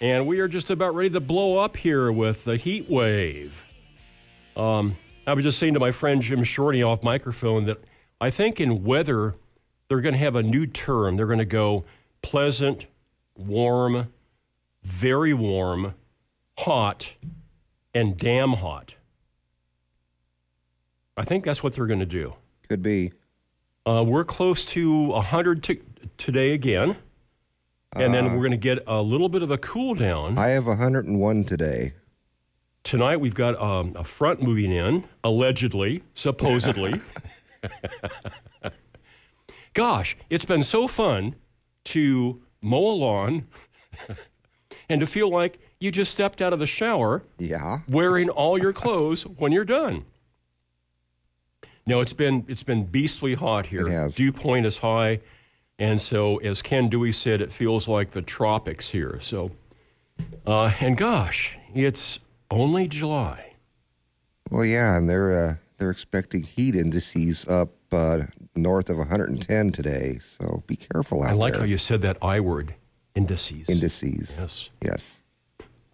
And we are just about ready to blow up here with the heat wave. Um, I was just saying to my friend Jim Shorty off microphone that I think in weather, they're going to have a new term. They're going to go pleasant, warm, very warm, hot, and damn hot. I think that's what they're going to do. Could be. Uh, we're close to 100 t- today again. And then we're going to get a little bit of a cool down. I have 101 today. Tonight we've got um, a front moving in, allegedly, supposedly. Gosh, it's been so fun to mow a lawn and to feel like you just stepped out of the shower Yeah. wearing all your clothes when you're done. No, it's been it's been beastly hot here. It has. Dew point is high, and so as Ken Dewey said, it feels like the tropics here. So, uh, and gosh, it's only July. Well, yeah, and they're uh, they're expecting heat indices up uh, north of 110 today. So be careful out I like there. how you said that I word, indices. indices. Yes. Yes.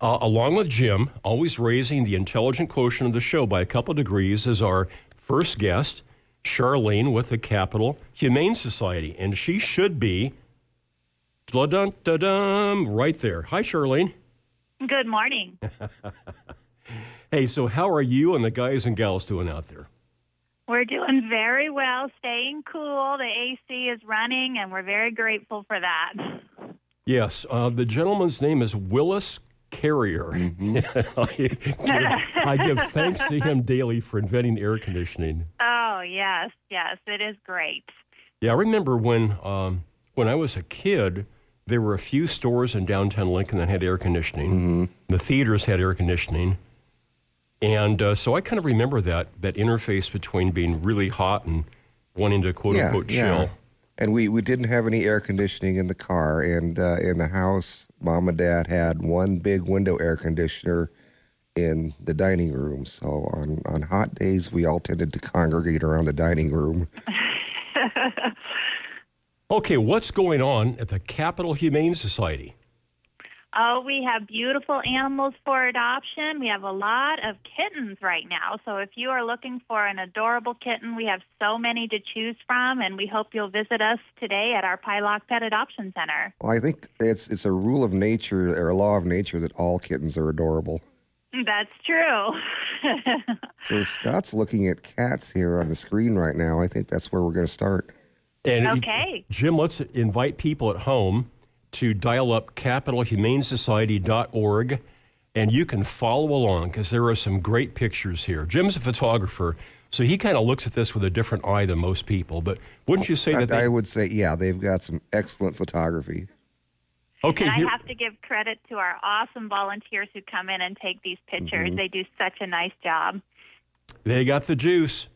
Uh, along with Jim, always raising the intelligent quotient of the show by a couple degrees, is our first guest, Charlene with the Capital Humane Society. And she should be right there. Hi, Charlene. Good morning. Hey, so how are you and the guys and gals doing out there? We're doing very well, staying cool. The AC is running, and we're very grateful for that. Yes, uh, the gentleman's name is Willis Carrier. I, give, I give thanks to him daily for inventing air conditioning. Oh, yes, yes, it is great. Yeah, I remember when um, when I was a kid, there were a few stores in downtown Lincoln that had air conditioning. The theaters had air conditioning, and uh, so I kind of remember that that interface between being really hot and wanting to quote yeah. unquote yeah. Chill. And we, we didn't have any air conditioning in the car. And uh, in the house, mom and dad had one big window air conditioner in the dining room. So on, on hot days, we all tended to congregate around the dining room. Okay, what's going on at the Capital Humane Society? Oh, we have beautiful animals for adoption. We have a lot of kittens right now. So if you are looking for an adorable kitten, we have so many to choose from, and we hope you'll visit us today at our Pieloch Pet Adoption Center. Well, I think it's, it's a rule of nature or a law of nature that all kittens are adorable. That's true. So Scott's looking at cats here on the screen right now. I think that's where we're going to start. And Okay. Jim, let's invite people at home to dial up capitalhumanesociety.org and you can follow along because there are some great pictures here. Jim's a photographer, so he kind of looks at this with a different eye than most people. But wouldn't you say I, that they. I would say, yeah, they've got some excellent photography. okay, And here, I have to give credit to our awesome volunteers who come in and take these pictures. Mm-hmm. They do such a nice job. they got the juice.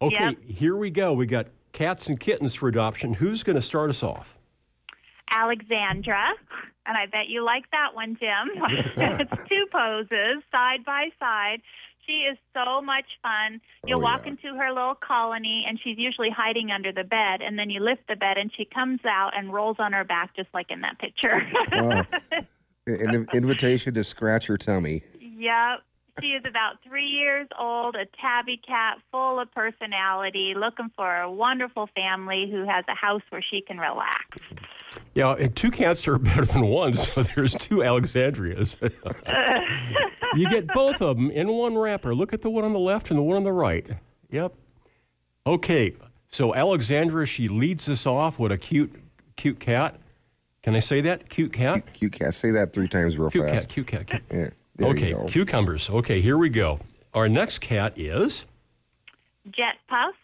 Okay, Yep. here we go. We got cats and kittens for adoption. Who's going to start us off? Alexandra, and I bet you like that one, Jim. it's two poses side by side. She is so much fun. You'll Oh, walk yeah. into her little colony, and she's usually hiding under the bed. And then you lift the bed, and she comes out and rolls on her back, just like in that picture. Wow. An invitation to scratch her tummy. Yep. She is about three years old, a tabby cat, full of personality, looking for a wonderful family who has a house where she can relax. Yeah, and two cats are better than one, so there's two Alexandrias. you get both of them in one wrapper. Look at the one on the left and the one on the right. Yep. Okay, so Alexandra, she leads us off with a cute, cute cat. Can I say that? Cute cat? Cute cat. Say that three times real fast. Cute cat, cute cat. Cute. Yeah, Okay, cucumbers. Okay, here we go. Our next cat is. Jet Puff.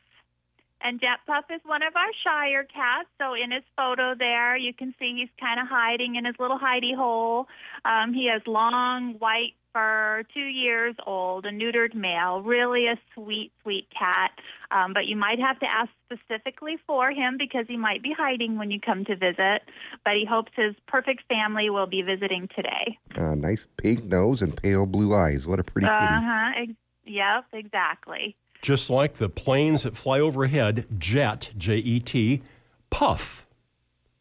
And Jet Puff is one of our Shire cats. So in his photo there, you can see he's kind of hiding in his little hidey hole. Um, he has long white fur, two years old, a neutered male. Really a sweet, sweet cat. Um, but you might have to ask specifically for him because he might be hiding when you come to visit. But he hopes his perfect family will be visiting today. Uh, nice pink nose and pale blue eyes. What a pretty kitty. Uh huh. Ex- yep, exactly. Just like the planes that fly overhead, Jet, J E T, Puff.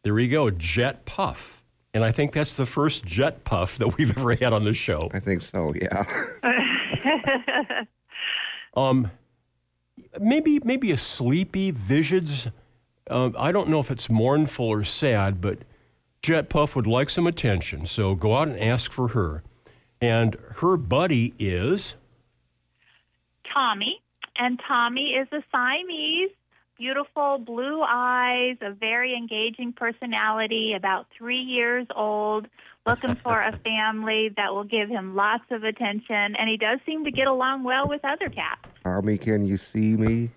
There you go, Jet Puff. And I think that's the first jet puff that we've ever had on the show. I think so. Yeah. Um, maybe maybe a sleepy visions. Um, I don't know if it's mournful or sad, but Jet Puff would like some attention. So go out and ask for her. And her buddy is Tommy, and Tommy is a Siamese, beautiful blue eyes, a very engaging personality, about three years old, looking for a family that will give him lots of attention, and he does seem to get along well with other cats. Tommy, can you see me?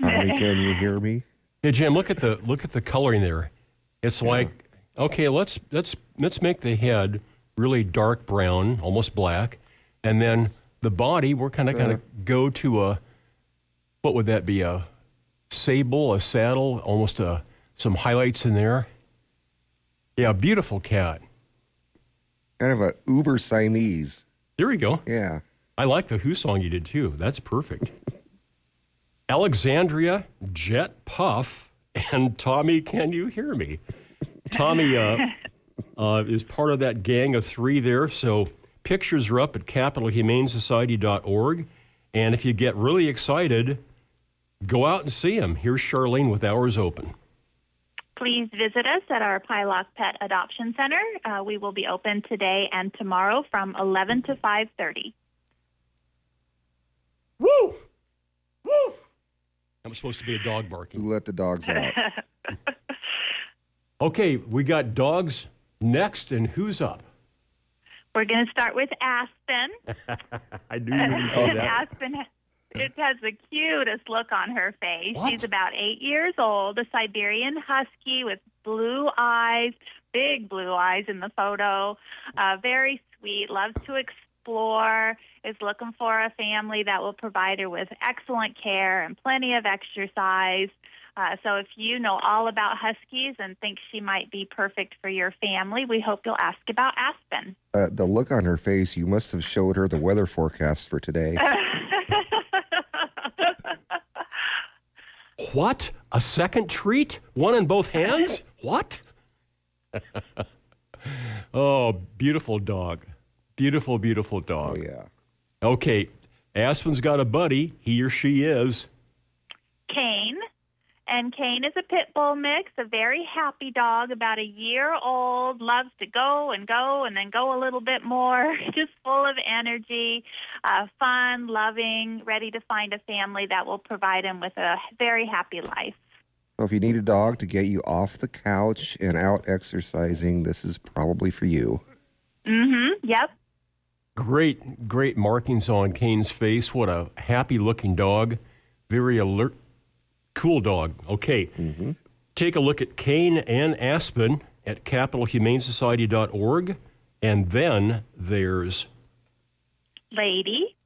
Tommy, can you hear me? Hey Jim, look at the look at the coloring there. It's like okay, let's let's let's make the head really dark brown, almost black, and then the body we're kind of kind of go to a what would that be a sable, a saddle, almost a some highlights in there. Yeah, beautiful cat. Kind of a uber Siamese. There we go. Yeah. I like the Who song you did too. That's perfect. Alexandria, Jet Puff, and Tommy, can you hear me? Tommy uh, uh, is part of that gang of three there. So pictures are up at capitalhumanesociety.org. And if you get really excited, go out and see him. Here's Charlene with Hours Open. Please visit us at our Pieloch Pet Adoption Center. Uh, we will be open today and tomorrow from 11 to 5:30. Woo! Woo! I'm supposed to be a dog barking. Who let the dogs out? Okay, we got dogs next, and who's up? We're going to start with Aspen. I knew you were going to say that. Aspen it has the cutest look on her face. What? She's about eight years old, a Siberian Husky with blue eyes, big blue eyes in the photo. Uh, very sweet, loves to explore, is looking for a family that will provide her with excellent care and plenty of exercise. Uh, so if you know all about Huskies and think she might be perfect for your family, we hope you'll ask about Aspen. Uh, the look on her face, you must have showed her the weather forecast for today. What? A second treat? One in both hands? What? oh, beautiful dog. Beautiful, beautiful dog. Oh, dog. yeah. Okay, Aspen's got a buddy. He or she is. Kane. And Kane is a pit bull mix, a very happy dog, about a year old, loves to go and go and then go a little bit more, just full of energy, uh, fun, loving, ready to find a family that will provide him with a very happy life. So if you need a dog to get you off the couch and out exercising, this is probably for you. Mm-hmm. Yep. Great, great markings on Kane's face. What a happy looking dog. Very alert. Cool dog. Okay. Mm-hmm. Take a look at Kane and Aspen at capitalhumanesociety.org. And then there's Lady.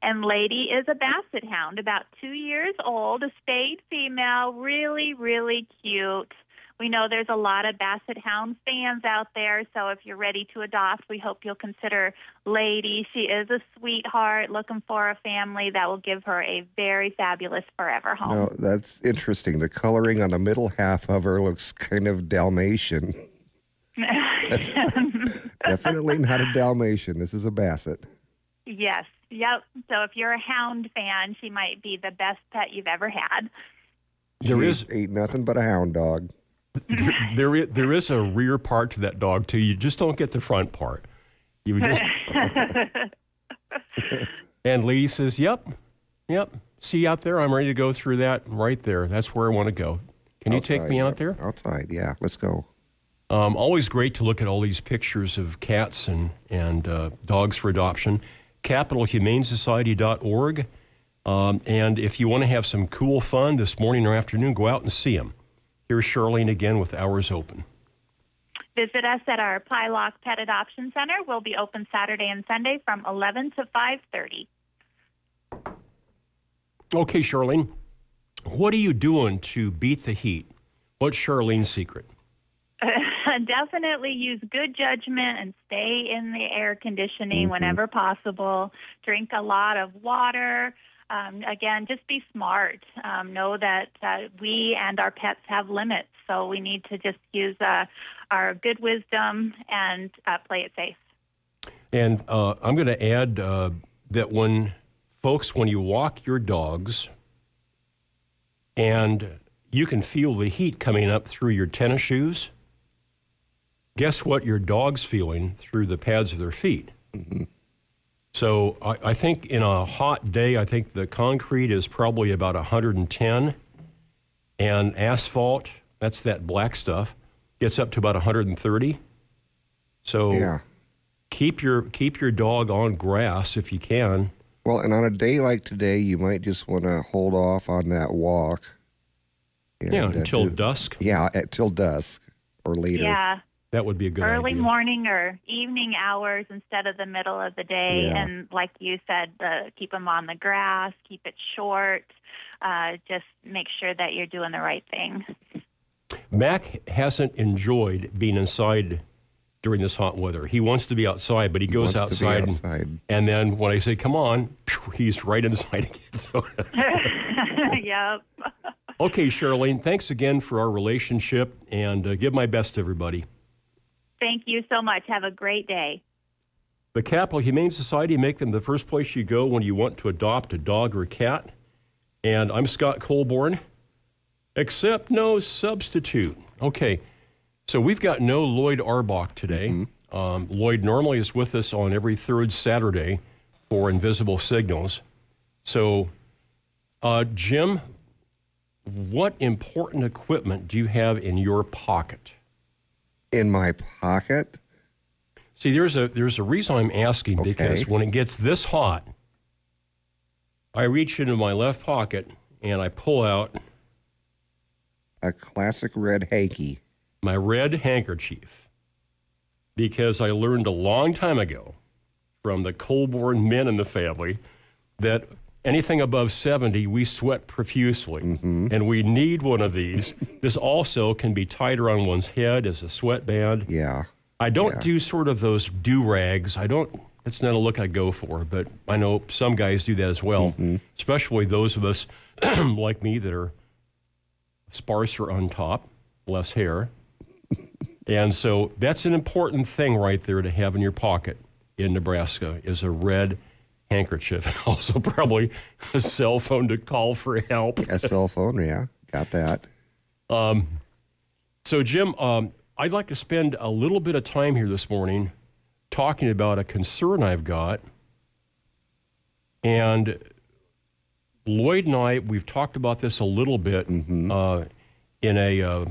And Lady is a basset hound, about two years old, a spayed female, really, really cute. We know there's a lot of basset hound fans out there, so if you're ready to adopt, we hope you'll consider Lady. She is a sweetheart looking for a family that will give her a very fabulous forever home. Now, that's interesting. The coloring on the middle half of her looks kind of Dalmatian. Definitely not a Dalmatian. This is a Basset. yes, yep. So if you're a hound fan, she might be the best pet you've ever had. there She is ain't, ain't nothing but a hound dog. There is, there is a rear part to that dog too. You just don't get the front part. You just and lady says, "Yep, yep. See out there. I'm ready to go through that right there. That's where I want to go. Can you take me out there?" Outside, yeah. Let's go. Um, always great to look at all these pictures of cats and and uh, dogs for adoption. CapitalHumaneSociety.org. Um, and if you want to have some cool fun this morning or afternoon, go out and see them. Here's Charlene again with Hours Open. Visit us at our Pieloch Pet Adoption Center. We'll be open Saturday and Sunday from 11 to 5:30. Okay, Charlene, what are you doing to beat the heat? What's Charlene's secret? Definitely use good judgment and stay in the air conditioning mm-hmm. whenever possible. Drink a lot of water. Um, again, just be smart. Um, know that uh, we and our pets have limits, so we need to just use uh, our good wisdom and uh, play it safe. And uh, I'm going to add uh, that when folks, when you walk your dogs, and you can feel the heat coming up through your tennis shoes. Guess what your dog's feeling through the pads of their feet? Mm-hmm. So I, I, think in a hot day, I think the concrete is probably about 110, and asphalt, that's that black stuff, gets up to about 130. So yeah. keep your keep your dog on grass if you can. Well, and on a day like today, you might just want to hold off on that walk. And, yeah, until uh, do, dusk. Yeah, until dusk or later. Yeah. That would be a good early idea. morning or evening hours instead of the middle of the day. Yeah. And like you said, the, keep them on the grass, keep it short. Uh, just make sure that you're doing the right thing. Mac hasn't enjoyed being inside during this hot weather. He wants to be outside, but he, he goes outside, outside. And, and, then when I say, come on, he's right inside again. So yep. okay, Charlene, thanks again for our relationship and uh, give my best to everybody. Thank you so much. Have a great day. The Capital Humane Society make them the first place you go when you want to adopt a dog or a cat. And I'm Scott Colborn. Accept no substitute. Okay, so we've got no Lloyd Auerbach today. Mm-hmm. Um, Lloyd normally is with us on every third Saturday for Invisible Signals. So, uh, Jim, what important equipment do you have in your pocket? In my pocket. See, there's a there's a reason I'm asking okay. because when it gets this hot, I reach into my left pocket and I pull out a classic red hanky. My red handkerchief. Because I learned a long time ago from the Colborn men in the family that anything above 70, we sweat profusely. Mm-hmm. And we need one of these. this also can be tied around one's head as a sweatband. Yeah. I don't yeah. do sort of those do rags. I don't, it's not a look I go for, but I know some guys do that as well, mm-hmm. especially those of us like me that are sparser on top, less hair. and so that's an important thing right there to have in your pocket in Nebraska is a red handkerchief and also probably a cell phone to call for help. A cell phone, yeah, got that. Um, so, Jim, um, I'd like to spend a little bit of time here this morning talking about a concern I've got. And Lloyd and I, we've talked about this a little bit mm-hmm. uh, in a uh,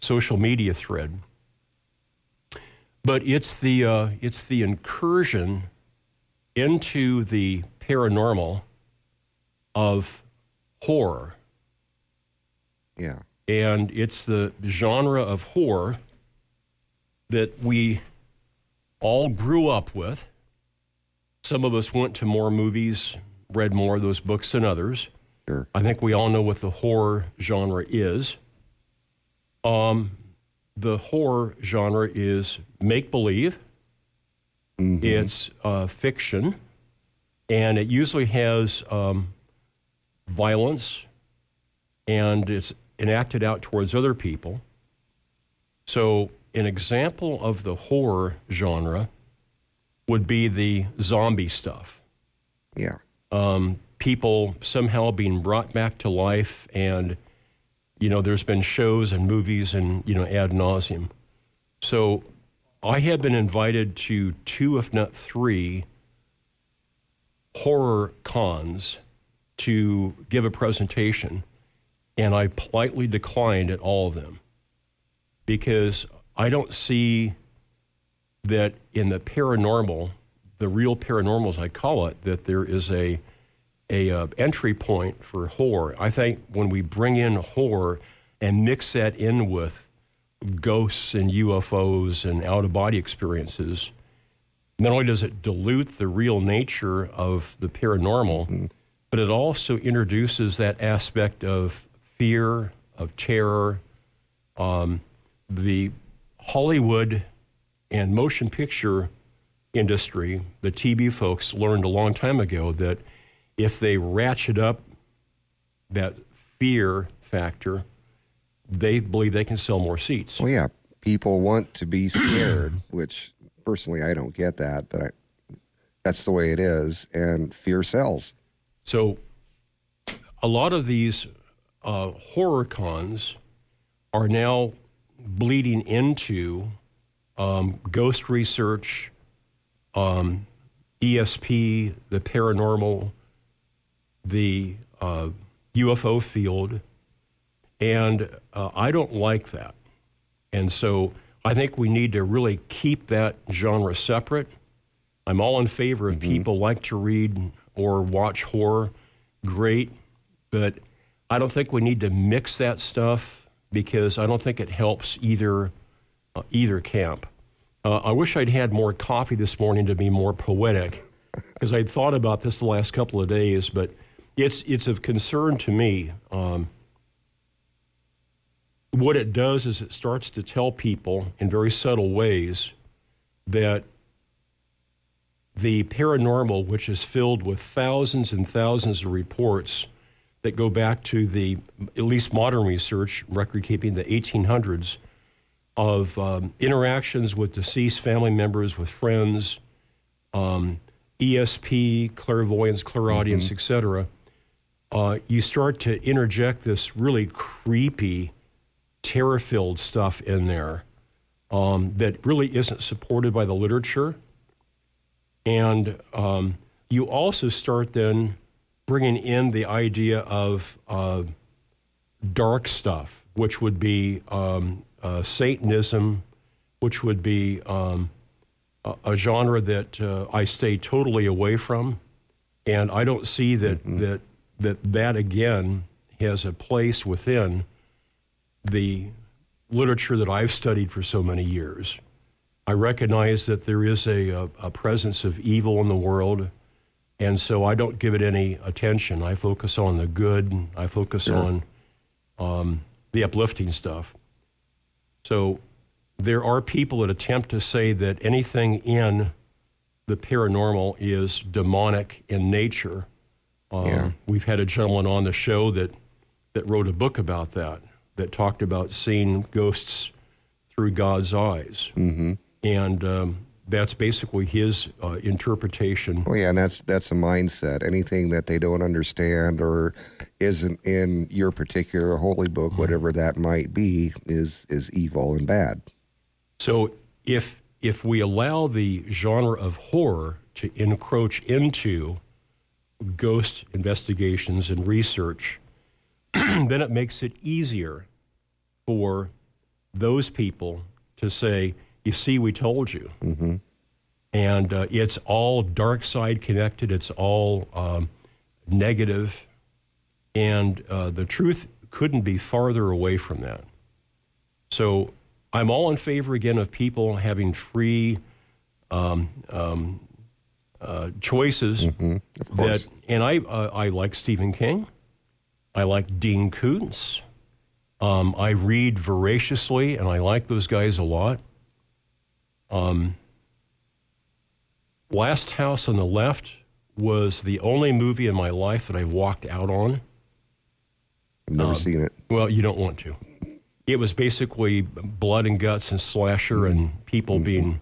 social media thread. But it's the uh, it's the incursion into the paranormal of horror. Yeah. And it's the genre of horror that we all grew up with. Some of us went to more movies, read more of those books than others. Sure. I think we all know what the horror genre is. Um, the horror genre is make believe, Mm-hmm. It's uh, fiction, and it usually has um, violence, and it's enacted out towards other people. So, an example of the horror genre would be the zombie stuff. Yeah. Um, people somehow being brought back to life, and you know, there's been shows and movies and you know ad nauseum. So I have been invited to two, if not three, horror cons to give a presentation, and I politely declined at all of them because I don't see that in the paranormal, the real paranormal as I call it, that there is a a uh, entry point for horror. I think when we bring in horror and mix that in with ghosts and UFOs and out of body experiences, not only does it dilute the real nature of the paranormal, mm-hmm. but it also introduces that aspect of fear, of terror. Um, the Hollywood and motion picture industry, the TV folks learned a long time ago that if they ratchet up that fear factor, they believe they can sell more seats. Well, yeah, people want to be scared, which personally I don't get that, but I, that's the way it is, and fear sells. So, a lot of these uh, horror cons are now bleeding into um, ghost research, um, ESP, the paranormal, the uh, UFO field, and uh, I don't like that. And so I think we need to really keep that genre separate. I'm all in favor of people like to read or watch horror, great, but I don't think we need to mix that stuff because I don't think it helps either uh, either camp. Uh, I wish I'd had more coffee this morning to be more poetic because I'd thought about this the last couple of days, but it's it's of concern to me. Um, what it does is it starts to tell people in very subtle ways that the paranormal, which is filled with thousands and thousands of reports that go back to the at least modern research, record keeping, the 1800s, of um, interactions with deceased family members, with friends, um, ESP, clairvoyance, clairaudience, mm-hmm. etc. Uh, you start to interject this really creepy, terror filled stuff in there um, that really isn't supported by the literature. And um, you also start then bringing in the idea of uh, dark stuff, which would be um, uh, Satanism, which would be um, a, a, genre that uh, I stay totally away from, and I don't see that mm-hmm. that that that again has a place within the literature that I've studied for so many years. I recognize that there is a, a, a presence of evil in the world, and so I don't give it any attention. I focus on the good. I focus sure. on um, the uplifting stuff. So there are people that attempt to say that anything in the paranormal is demonic in nature. Um, yeah. We've had a gentleman on the show that, that wrote a book about that, that talked about seeing ghosts through God's eyes. Mm-hmm. And um, that's basically his uh, interpretation. Oh yeah, and that's that's a mindset. Anything that they don't understand or isn't in your particular holy book, mm-hmm. whatever that might be, is is evil and bad. So if if we allow the genre of horror to encroach into ghost investigations and research, then it makes it easier for those people to say, you see, we told you. Mm-hmm. And uh, it's all dark side connected, it's all um, negative, and uh, the truth couldn't be farther away from that. So I'm all in favor again of people having free um, um, uh, choices. Mm-hmm. That, and I, uh, I like Stephen King. I like Dean Koontz. Um, I read voraciously, and I like those guys a lot. Um, Last House on the Left was the only movie in my life that I've walked out on. I've never um, seen it. Well, you don't want to. It was basically blood and guts and slasher and people mm-hmm. being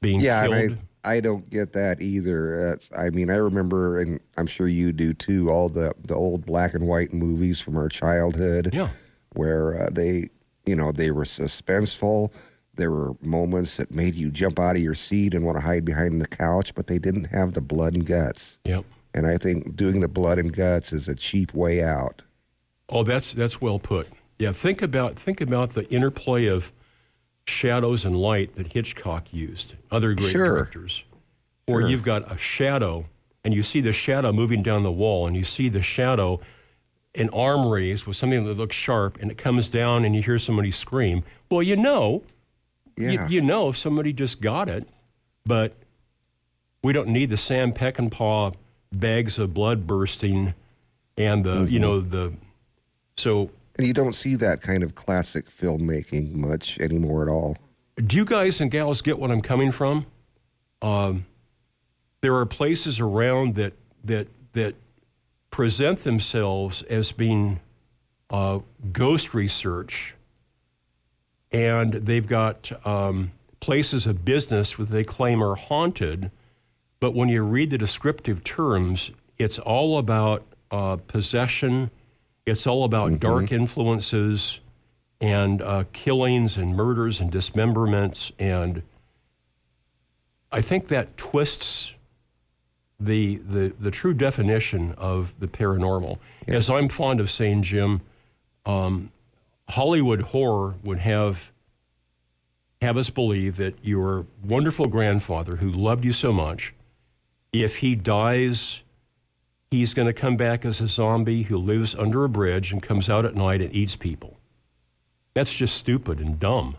being yeah, killed. I, I don't get that either. Uh, I mean, I remember, and I'm sure you do too, all the the old black and white movies from our childhood. Yeah, where uh, they, you know, they were suspenseful there were moments that made you jump out of your seat and want to hide behind the couch, but they didn't have the blood and guts. Yep. And I think doing the blood and guts is a cheap way out. Oh, that's that's well put. Yeah, think about think about the interplay of shadows and light that Hitchcock used. Other great sure. directors, or sure. you've got a shadow and you see the shadow moving down the wall, and you see the shadow an arm raised with something that looks sharp, and it comes down, and you hear somebody scream. Well, you know yeah. You, you, know, if somebody just got it, but we don't need the Sam Peckinpah bags of blood bursting and the, mm-hmm. you know, the, so. And you don't see that kind of classic filmmaking much anymore at all. Do you guys and gals get what I'm coming from? Um, there are places around that, that, that present themselves as being uh, ghost research, and they've got um, places of business that they claim are haunted. But when you read the descriptive terms, it's all about uh, possession, it's all about dark influences and uh, killings and murders and dismemberments. And I think that twists the, the, the true definition of the paranormal. As I'm fond of saying, Jim, um, Hollywood horror would have have us believe that your wonderful grandfather, who loved you so much, if he dies, he's going to come back as a zombie who lives under a bridge and comes out at night and eats people. That's just stupid and dumb.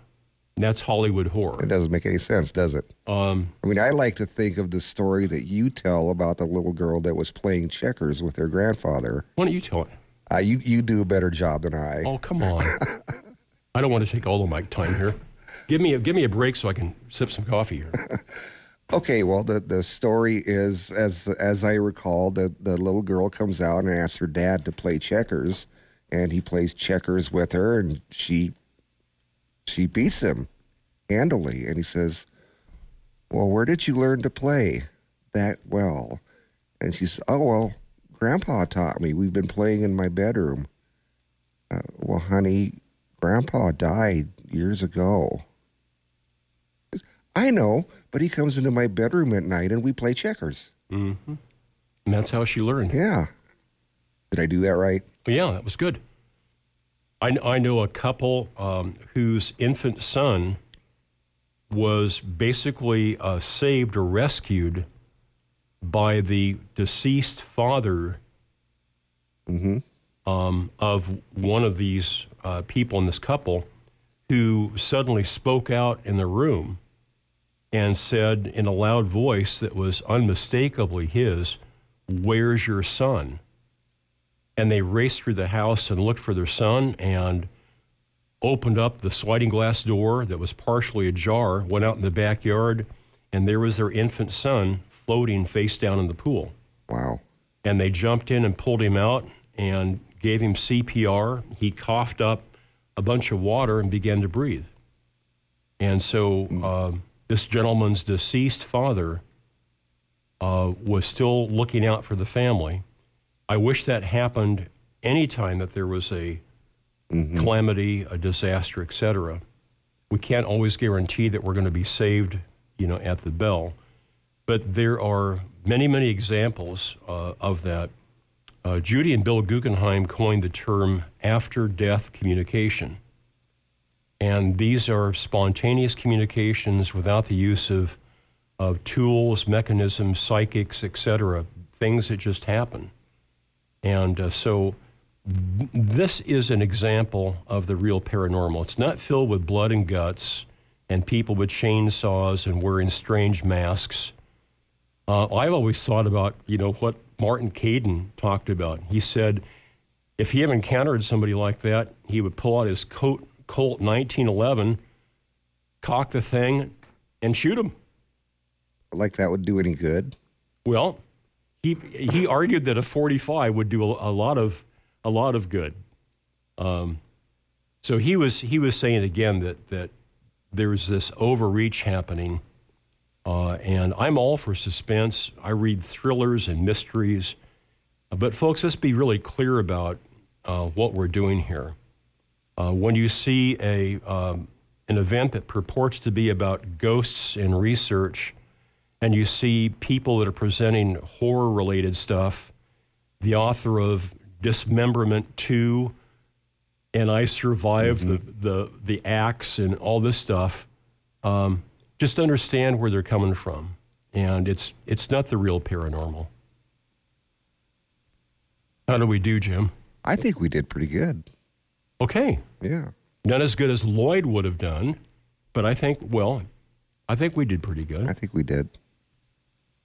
And that's Hollywood horror. It doesn't make any sense, does it? Um, I mean, I like to think of the story that you tell about the little girl that was playing checkers with her grandfather. why don't you tell it? Uh, you you do a better job than I. Oh, come on. I don't want to take all of my time here. Give me a give me a break so I can sip some coffee here. Okay, well, the, the story is as as I recall, the the little girl comes out and asks her dad to play checkers, and he plays checkers with her, and she she beats him handily, and he says, "Well, where did you learn to play that well?" And she says, "Oh well, Grandpa taught me. We've been playing in my bedroom." Uh, well, honey, Grandpa died years ago. I know, but he comes into my bedroom at night and we play checkers. And that's how she learned. Yeah. Did I do that right? Yeah, that was good. I, I know a couple um, whose infant son was basically uh, saved or rescued by the deceased father um, of one of these uh, people in this couple who suddenly spoke out in the room and said in a loud voice that was unmistakably his, Where's your son? and they raced through the house and looked for their son and opened up the sliding glass door that was partially ajar, went out in the backyard, and there was their infant son floating face down in the pool. Wow. And they jumped in and pulled him out and gave him CPR. He coughed up a bunch of water and began to breathe. And so um, this gentleman's deceased father uh, was still looking out for the family. I wish that happened anytime that there was a calamity, a disaster, etc. We can't always guarantee that we're going to be saved, you know, at the bell, but there are many, many examples uh, of that. Uh, Judy and Bill Guggenheim coined the term after-death communication, and these are spontaneous communications without the use of of tools, mechanisms, psychics, etc. Things that just happen. And uh, so this is an example of the real paranormal. It's not filled with blood and guts and people with chainsaws and wearing strange masks. Uh, I've always thought about, you know, what Martin Caidin talked about. He said if he encountered somebody like that, he would pull out his Colt, Colt 1911, cock the thing, and shoot him. Like that would do any good. Well, he he argued that a 45 would do a, a lot of a lot of good. Um, so he was he was saying again that that there's this overreach happening, uh, and I'm all for suspense. I read thrillers and mysteries, but folks, let's be really clear about uh, what we're doing here. Uh, when you see a um, an event that purports to be about ghosts and research, and you see people that are presenting horror related stuff, the author of Dismemberment 2 and I Survived the, the, the Axe and all this stuff, um, just understand where they're coming from. And it's, it's not the real paranormal. How do we do, Jim? I think we did pretty good. Okay. Yeah. Not as good as Lloyd would have done, but I think, well, I think we did pretty good. I think we did.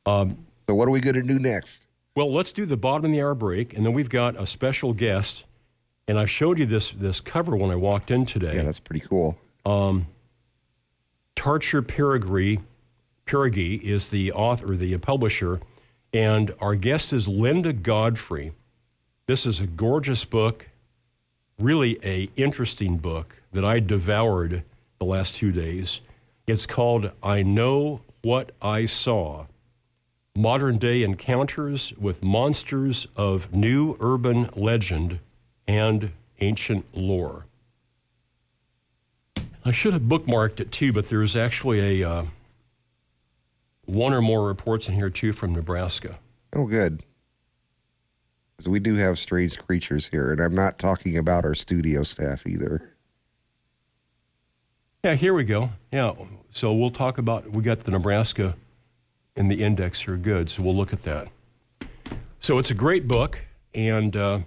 Um, So what are we going to do next? Well, let's do the bottom of the hour break, and then we've got a special guest. And I showed you this this cover when I walked in today. Yeah, that's pretty cool. Tarcher Perigee, Perigee is the author, the publisher, and our guest is Linda Godfrey. This is a gorgeous book, really a interesting book that I devoured the last two days. It's called I Know What I Saw Modern Day Encounters with Monsters of New Urban Legend and Ancient Lore. I should have bookmarked it too, but there's actually a uh, one or more reports in here too from Nebraska. Oh, good. 'Cause we do have strange creatures here, and I'm not talking about our studio staff either. Yeah, here we go. Yeah, so we'll talk about we got the Nebraska in the index here. Good, so we'll look at that. So it's a great book, and uh,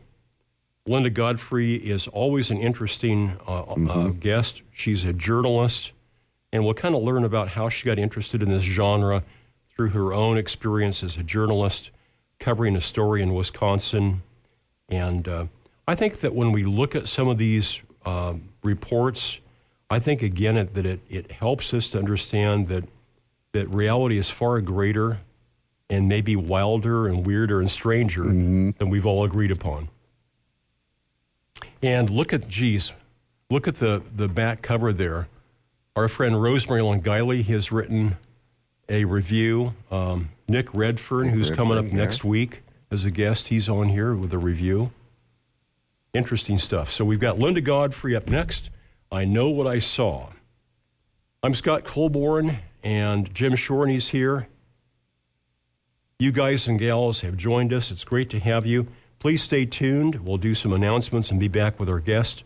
Linda Godfrey is always an interesting uh, uh, guest. She's a journalist, and we'll kind of learn about how she got interested in this genre through her own experience as a journalist covering a story in Wisconsin. And uh, I think that when we look at some of these uh, reports, I think again it, that it, it helps us to understand that that reality is far greater and maybe wilder and weirder and stranger than we've all agreed upon. And look at, geez, look at the, the back cover there. Our friend Rosemary Ellen Guiley has written a review. Um, Nick Redfern, Nick who's coming up yeah. next week as a guest, he's on here with a review. Interesting stuff. So we've got Linda Godfrey up next. I know what I saw. I'm Scott Colborn, and Jim Shorney's here. You guys and gals have joined us. It's great to have you. Please stay tuned. We'll do some announcements and be back with our guest,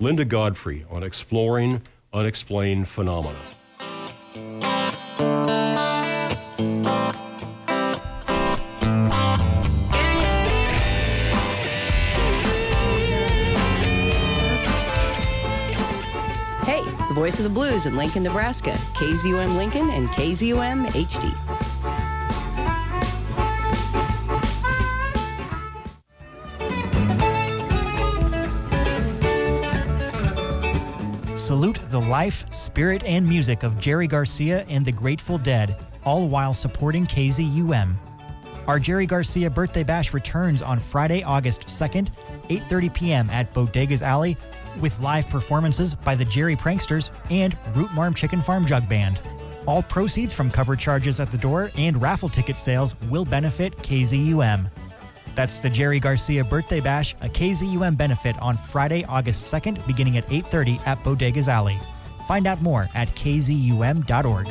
Linda Godfrey, on exploring unexplained phenomena. Voice of the blues in Lincoln, Nebraska. KZUM Lincoln and KZUM HD. Salute the life, spirit, and music of Jerry Garcia and the Grateful Dead, all while supporting KZUM. Our Jerry Garcia birthday bash returns on Friday, August 2nd, 8:30 p.m. at Bodegas Alley with live performances by the Jerry Pranksters and Root Marm Chicken Farm Jug Band. All proceeds from cover charges at the door and raffle ticket sales will benefit KZUM. That's the Jerry Garcia Birthday Bash, a KZUM benefit on Friday, August 2nd, beginning at 8:30 at Bodegas Alley. Find out more at kzum.org.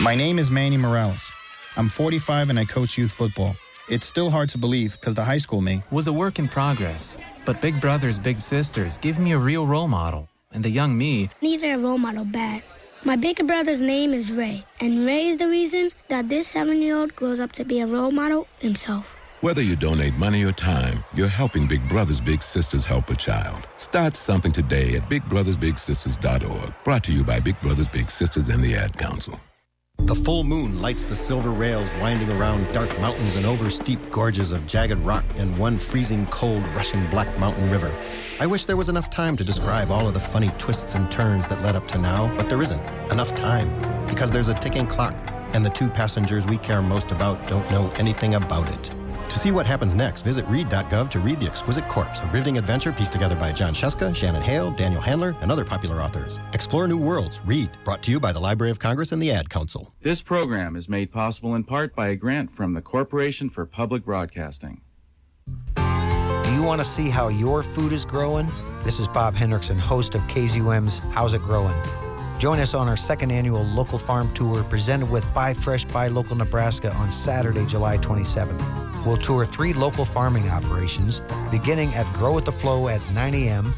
My name is Manny Morales. I'm 45 and I coach youth football. It's still hard to believe because the high school me was a work in progress. But Big Brothers Big Sisters give me a real role model. And the young me, needed a role model bad. My bigger brother's name is Ray, and Ray is the reason that this seven year old grows up to be a role model himself. Whether you donate money or time, you're helping Big Brothers Big Sisters help a child. Start something today at bigbrothersbigsisters.org. Brought to you by Big Brothers Big Sisters and the Ad Council. The full moon lights the silver rails winding around dark mountains and over steep gorges of jagged rock and one freezing cold rushing black mountain river. I wish there was enough time to describe all of the funny twists and turns that led up to now, but there isn't enough time because there's a ticking clock and the two passengers we care most about don't know anything about it. To see what happens next, visit read.gov to read The Exquisite Corpse, a riveting adventure pieced together by Jon Scieszka, Shannon Hale, Daniel Handler, and other popular authors. Explore new worlds. Read. Brought to you by the Library of Congress and the Ad Council. This program is made possible in part by a grant from the Corporation for Public Broadcasting. Do you want to see how your food is growing? This is Bob Hendrickson, host of KZUM's How's It Growing? Join us on our second annual local farm tour presented with Buy Fresh, Buy Local Nebraska on Saturday, July 27th. We'll tour three local farming operations, beginning at Grow with the Flow at 9 a.m.,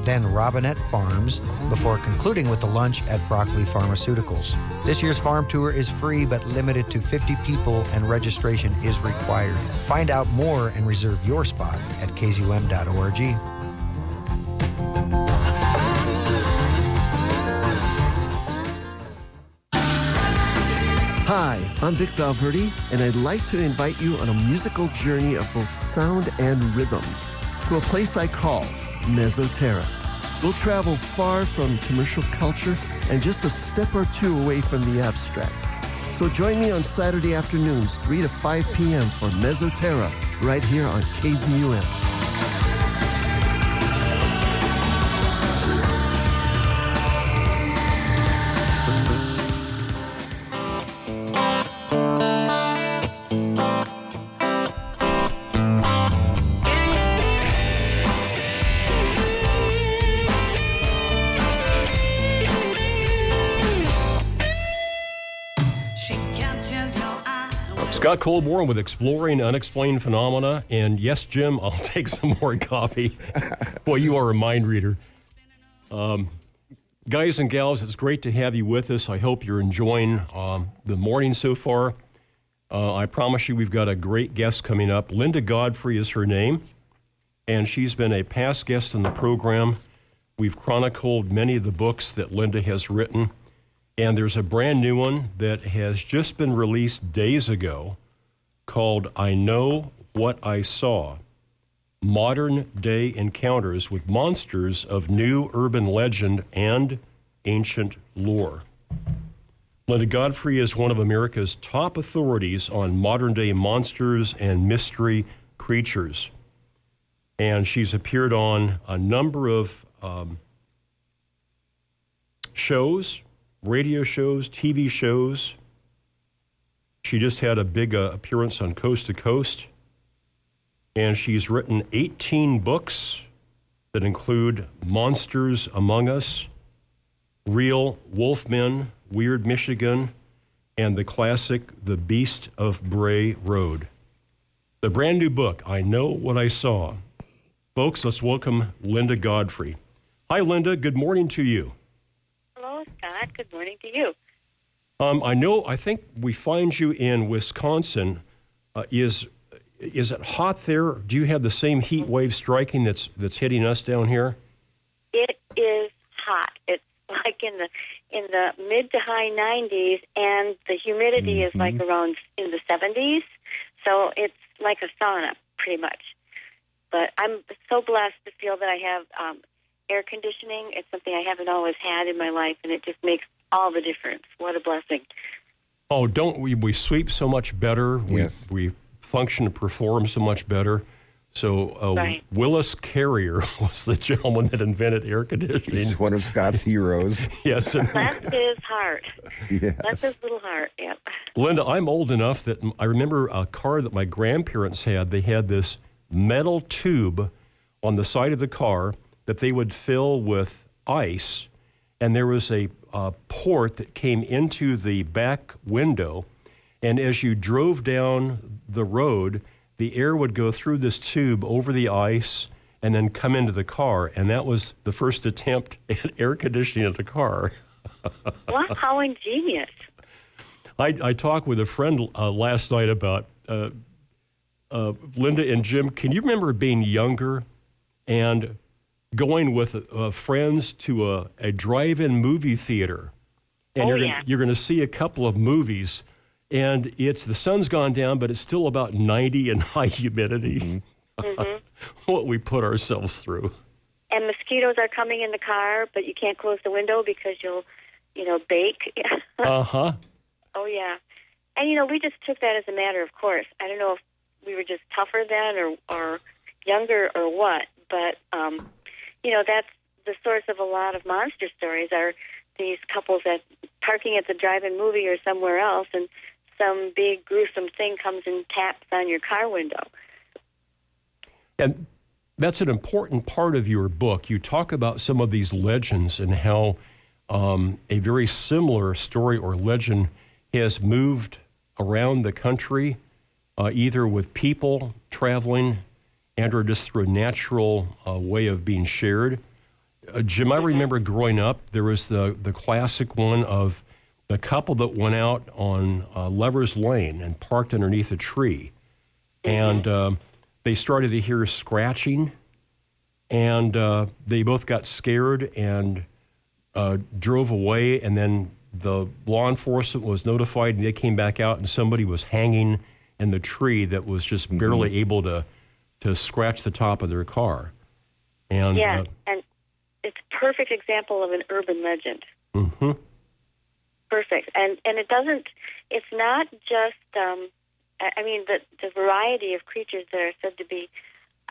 then Robinette Farms, before concluding with a lunch at Broccoli Pharmaceuticals. This year's farm tour is free but limited to 50 people and registration is required. Find out more and reserve your spot at kzum.org. Hi, I'm Vic Valverde, and I'd like to invite you on a musical journey of both sound and rhythm to a place I call Mesoterra. We'll travel far from commercial culture and just a step or two away from the abstract. So join me on Saturday afternoons, 3 to 5 p.m. for Mesoterra, right here on KZUM. Scott Colborn with Exploring Unexplained Phenomena. And yes, Jim, I'll take some more coffee. Boy, you are a mind reader. Um, guys and gals, it's great to have you with us. I hope you're enjoying um, the morning so far. Uh, I promise you, we've got a great guest coming up. Linda Godfrey is her name, and she's been a past guest in the program. We've chronicled many of the books that Linda has written. And there's a brand new one that has just been released days ago called I Know What I Saw Modern Day Encounters with Monsters of New Urban Legend and Ancient Lore. Linda Godfrey is one of America's top authorities on modern day monsters and mystery creatures. And she's appeared on a number of um, shows radio shows, TV shows. She just had a big uh, appearance on Coast to Coast. And she's written 18 books that include Monsters Among Us, Real Wolfmen, Weird Michigan, and the classic The Beast of Bray Road. The brand new book, I Know What I Saw. Folks, let's welcome Linda Godfrey. Hi, Linda. Good morning to you. Good morning to you. Um, I know. I think we find you in Wisconsin. Uh, is is it hot there? Do you have the same heat wave striking that's that's hitting us down here? It is hot. It's like in the in the mid to high 90s, and the humidity mm-hmm. is like around in the 70s. So it's like a sauna, pretty much. But I'm so blessed to feel that I have um, air conditioning. It's something I haven't always had in my life, and it just makes all the difference. What a blessing. Oh, don't we? We sleep so much better. Yes. We, we function and perform so much better. So uh, Right. Willis Carrier was the gentleman that invented air conditioning. He's one of Scott's heroes. yes. and- Bless his heart. Yes. Bless his little heart. Yep. Linda, I'm old enough that I remember a car that my grandparents had. They had this metal tube on the side of the car that they would fill with ice, and there was a, uh port that came into the back window. And as you drove down the road, the air would go through this tube over the ice and then come into the car. And that was the first attempt at air conditioning at the car. Wow, how ingenious. I, I talked with a friend uh, last night about uh, uh, Linda and Jim. Can you remember being younger and going with uh, friends to a, a drive-in movie theater, and Oh, you're gonna, you're going to see a couple of movies, and it's the sun's gone down, but it's still about 90 and high humidity. Mhm. what we put ourselves through. And mosquitoes are coming in the car, but you can't close the window because you'll, you know, bake. Uh huh. Oh yeah, and you know we just took that as a matter of course. I don't know if we were just tougher then or or younger or what, but um, you know that's the source of a lot of monster stories are these couples that parking at the drive-in movie or somewhere else, and some big gruesome thing comes and taps on your car window. And that's an important part of your book. You talk about some of these legends and how um, a very similar story or legend has moved around the country, uh, either with people traveling and or just through a natural uh, way of being shared. Uh, Jim, I remember growing up, there was the, the classic one of the couple that went out on uh, Lovers Lane and parked underneath a tree. And um, they started to hear scratching, and uh, they both got scared and uh, drove away. And then the law enforcement was notified, and they came back out, and somebody was hanging in the tree that was just barely able to to scratch the top of their car. And yeah, uh, and it's a perfect example of an urban legend. hmm perfect. And and it doesn't. It's not just. Um, I I mean, the the variety of creatures that are said to be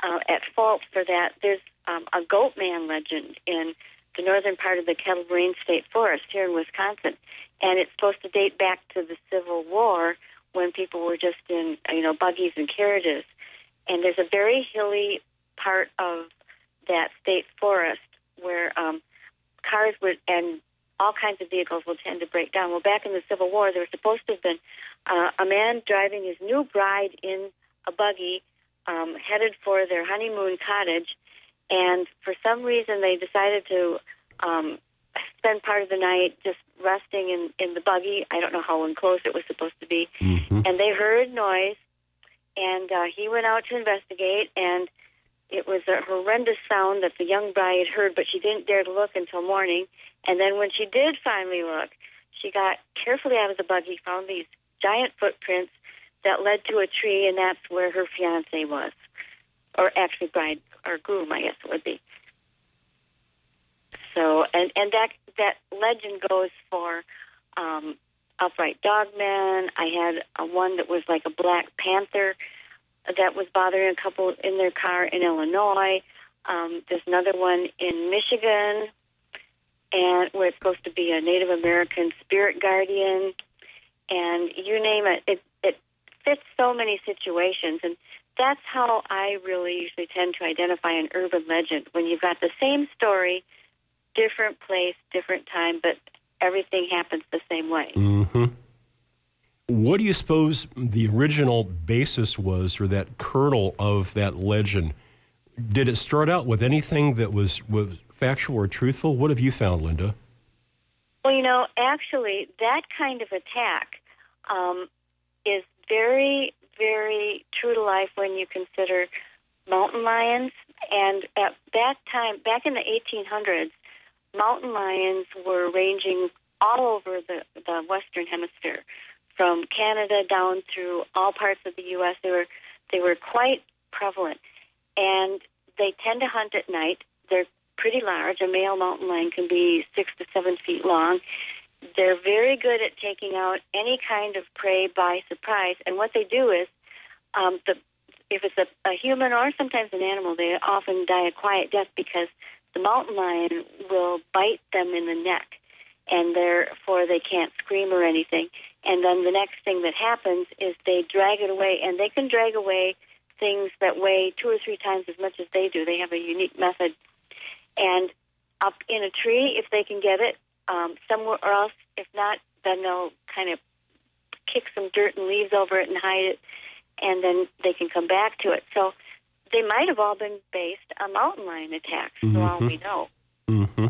uh, at fault for that. There's um, a goat man legend in the northern part of the Kettle Moraine State Forest here in Wisconsin, and it's supposed to date back to the Civil War when people were just in you know buggies and carriages. And there's a very hilly part of that state forest where um, cars would and all kinds of vehicles will tend to break down. Well, back in the Civil War, there was supposed to have been uh, a man driving his new bride in a buggy um, headed for their honeymoon cottage, and for some reason they decided to um, spend part of the night just resting in, in the buggy. I don't know how enclosed it was supposed to be. And they heard noise, and uh, he went out to investigate, and it was a horrendous sound that the young bride heard, but she didn't dare to look until morning. And then when she did finally look, she got carefully out of the buggy, found these giant footprints that led to a tree, and that's where her fiance was, or actually bride or groom, I guess it would be. So, and and that that legend goes for um, upright dogmen. I had a one that was like a black panther that was bothering a couple in their car in Illinois. Um, there's another one in Michigan, and where it's supposed to be a Native American spirit guardian, and you name it. It it fits so many situations, and that's how I really usually tend to identify an urban legend when you've got the same story, different place, different time, but everything happens the same way. hmm What do you suppose the original basis was, or that kernel of that legend? Did it start out with anything that was, was factual or truthful? What have you found, Linda? Well, you know, actually, that kind of attack um, is very, very true to life when you consider mountain lions. And at that time, back in the 1800s, mountain lions were ranging all over the, the Western Hemisphere, from Canada down through all parts of the U.S. They were they were quite prevalent, and they tend to hunt at night. They're pretty large. A male mountain lion can be six to seven feet long. They're very good at taking out any kind of prey by surprise. And what they do is, um, the if it's a, a human or sometimes an animal, they often die a quiet death because the mountain lion will bite them in the neck, and therefore they can't scream or anything. And then the next thing that happens is they drag it away, and they can drag away things that weigh two or three times as much as they do. They have a unique method. And up in a tree, if they can get it, um, somewhere else, if not, then they'll kind of kick some dirt and leaves over it and hide it, and then they can come back to it. So they might have all been based on mountain lion attacks, for all Mhm. we know. hmm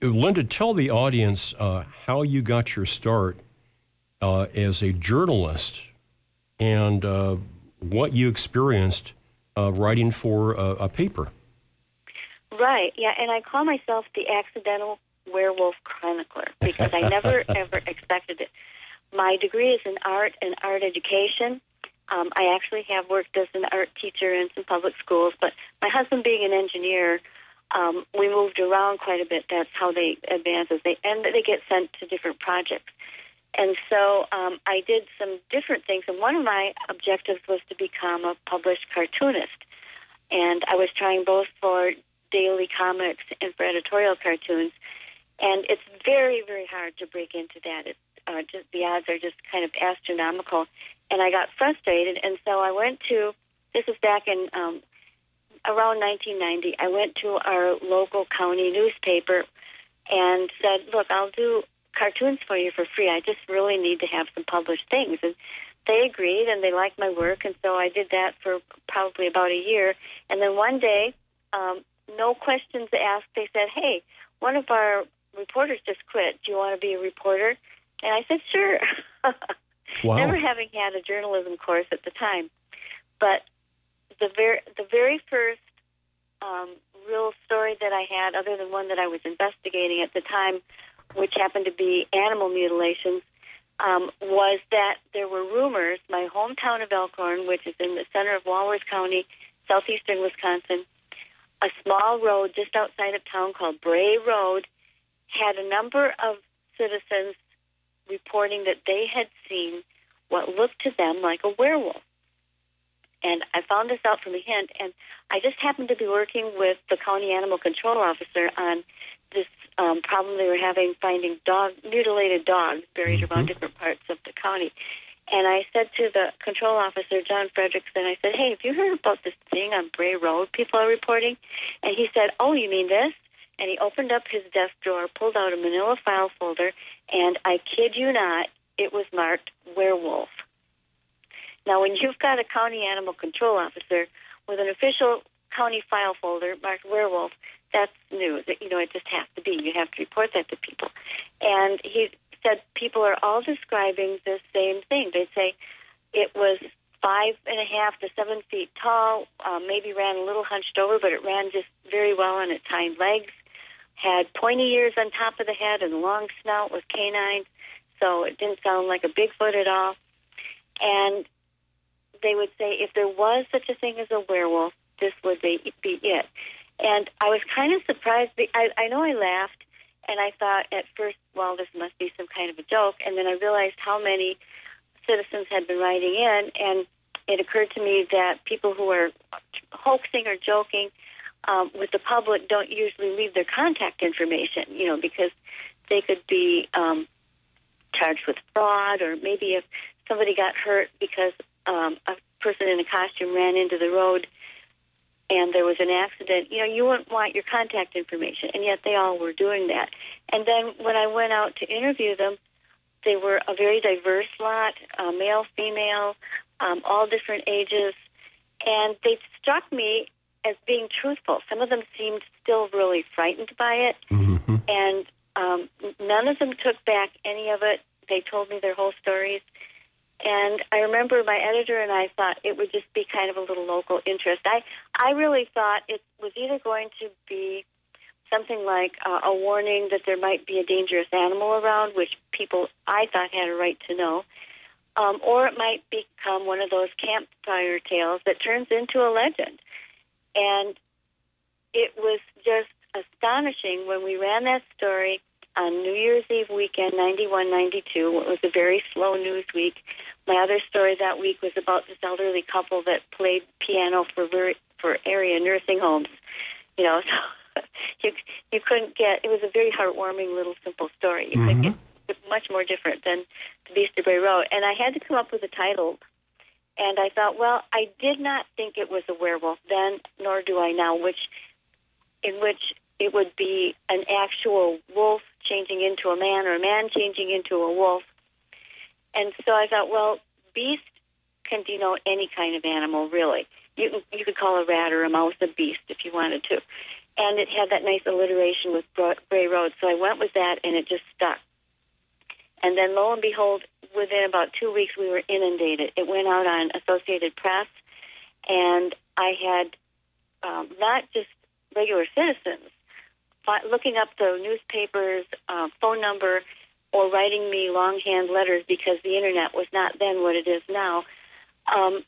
Linda, tell the audience uh, how you got your start uh, as a journalist and uh, what you experienced uh, writing for a paper. Right, yeah, and I call myself the accidental werewolf chronicler because I never ever expected it. My degree is in art and art education. Um, I actually have worked as an art teacher in some public schools, but my husband being an engineer, um, we moved around quite a bit. That's how they advance as they and they get sent to different projects. And so um, I did some different things, and one of my objectives was to become a published cartoonist. And I was trying both for daily comics and for editorial cartoons. And it's very, very hard to break into that. It's uh, just the odds are just kind of astronomical. And I got frustrated, and so I went to. This is back in um, around 1990. I went to our local county newspaper and said, "Look, I'll do cartoons for you for free. I just really need to have some published things." And they agreed, and they liked my work, and so I did that for probably about a year. And then one day, um, no questions asked, they said, "Hey, one of our reporters just quit. Do you want to be a reporter?" And I said, "Sure." Wow. Never having had a journalism course at the time, but the very the very first um, real story that I had, other than one that I was investigating at the time, which happened to be animal mutilations, um, was that there were rumors. My hometown of Elkhorn, which is in the center of Walworth County, southeastern Wisconsin, a small road just outside of town called Bray Road, had a number of citizens reporting that they had seen what looked to them like a werewolf. And I found this out from a hint, and I just happened to be working with the county animal control officer on this um, problem they were having finding dog mutilated dogs buried around different parts of the county. And I said to the control officer, John Fredrickson, I said, Hey, have you heard about this thing on Bray Road people are reporting? And he said, Oh, you mean this? And he opened up his desk drawer, pulled out a manila file folder, and I kid you not, it was marked werewolf. Now, when you've got a county animal control officer with an official county file folder marked werewolf, that's new. That you know, it just has to be. You have to report that to people. And he said people are all describing the same thing. They say it was five and a half to seven feet tall, uh, maybe ran a little hunched over, but it ran just very well on its hind legs. Had pointy ears on top of the head and a long snout with canines, so it didn't sound like a Bigfoot at all. And they would say if there was such a thing as a werewolf, this would be, be it. And I was kind of surprised. I, I know I laughed, and I thought at first, well, this must be some kind of a joke. And then I realized how many citizens had been writing in, and it occurred to me that people who are hoaxing or joking um, with the public don't usually leave their contact information, you know, because they could be um, charged with fraud, or maybe if somebody got hurt because um, a person in a costume ran into the road and there was an accident, you know, you wouldn't want your contact information, and yet they all were doing that. And then when I went out to interview them, they were a very diverse lot, uh, male, female, um, all different ages, and they struck me as being truthful. Some of them seemed still really frightened by it, mm-hmm. and um, none of them took back any of it. They told me their whole stories. And I remember my editor and I thought it would just be kind of a little local interest. I I really thought it was either going to be something like uh, a warning that there might be a dangerous animal around, which people I thought had a right to know, um, or it might become one of those campfire tales that turns into a legend. And it was just astonishing when we ran that story on New Year's Eve weekend, 91 92. It was a very slow news week. My other story that week was about this elderly couple that played piano for for area nursing homes. You know, so you you couldn't get. It was a very heartwarming little simple story. You couldn't mm-hmm. get much more different than the Beast of Bray Road. And I had to come up with a title. And I thought, well, I did not think it was a werewolf then, nor do I now. Which, in which it would be an actual wolf changing into a man or a man changing into a wolf. And so I thought, well, beast can denote any kind of animal, really. You can, you could call a rat or a mouse a beast if you wanted to. And it had that nice alliteration with Bray Road, so I went with that, and it just stuck. And then, lo and behold, within about two weeks, we were inundated. It went out on Associated Press, and I had um, not just regular citizens looking up the newspaper's uh, phone number or writing me longhand letters because the internet was not then what it is now. Um,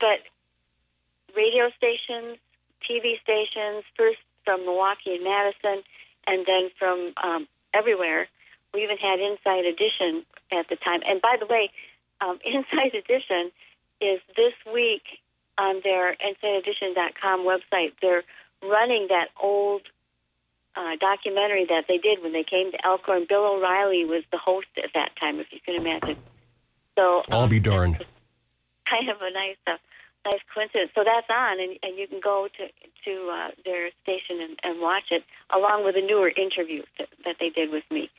but radio stations, TV stations, first from Milwaukee and Madison, and then from um, everywhere. We even had Inside Edition at the time. And by the way, um, Inside Edition is this week on their InsideEdition.com website. They're running that old uh, documentary that they did when they came to Elkhorn. Bill O'Reilly was the host at that time, if you can imagine. So I'll be darned. Kind of a nice, uh, nice coincidence. So that's on, and, and you can go to to uh, their station and, and watch it, along with a newer interview that, that they did with me.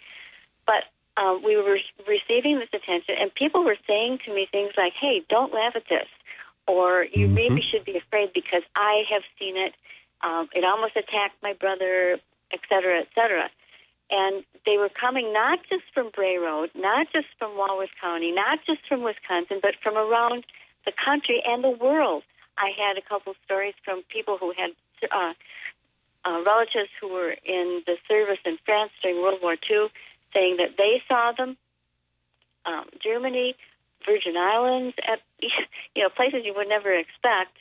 But um, we were receiving this attention, and people were saying to me things like, "Hey, don't laugh at this," or "You Mm-hmm. maybe should be afraid because I have seen it. Um, it almost attacked my brother et cetera, et cetera. And they were coming not just from Bray Road, not just from Walworth County, not just from Wisconsin, but from around the country and the world. I had a couple stories from people who had uh, uh, relatives who were in the service in France during World War II, saying that they saw them. Um, Germany, Virgin Islands, at you know places you would never expect,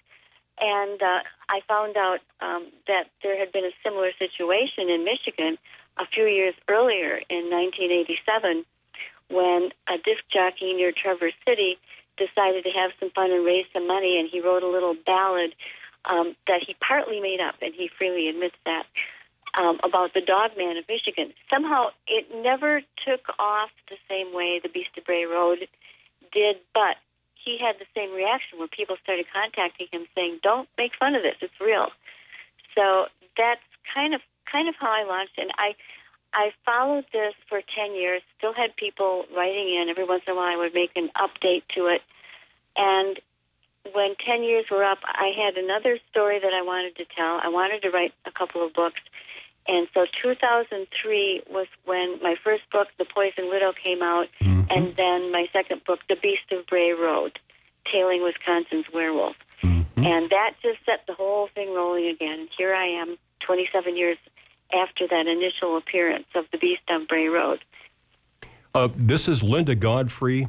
and uh, I found out um, that there had been a similar situation in Michigan a few years earlier in 1987 when a disc jockey near Traverse City decided to have some fun and raise some money, and he wrote a little ballad um, that he partly made up, and he freely admits that, um, about the dog man of Michigan. Somehow it never took off the same way the Beast of Bray Road did, but he had the same reaction where people started contacting him saying, "Don't make fun of this; it's real." So that's kind of kind of how I launched, and I I followed this for ten years. Still had people writing in every once in a while. I would make an update to it, and when 10 years were up, I had another story that I wanted to tell. I wanted to write a couple of books. And so 2003 was when my first book, The Poison Widow, came out, mm-hmm. and then my second book, The Beast of Bray Road, Tailing Wisconsin's Werewolf. Mm-hmm. And that just set the whole thing rolling again. Here I am, 27 years after that initial appearance of The Beast on Bray Road. Uh, this is Linda Godfrey,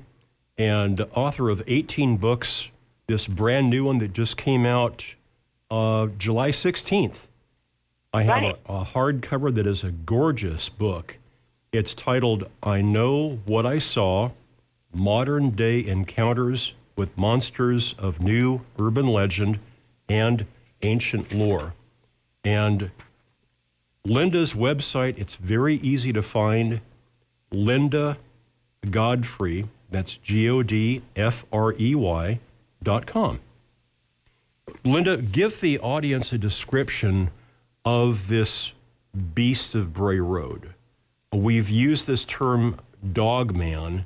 and author of 18 books. This brand new one that just came out uh, July 16th. I have right. a, a hardcover that is a gorgeous book. It's titled I Know What I Saw Modern Day Encounters with Monsters of New Urban Legend and Ancient Lore. And Linda's website, it's very easy to find. Linda Godfrey, that's G O D F R E Y dot com. Linda, give the audience a description of this beast of Bray Road. We've used this term dog man.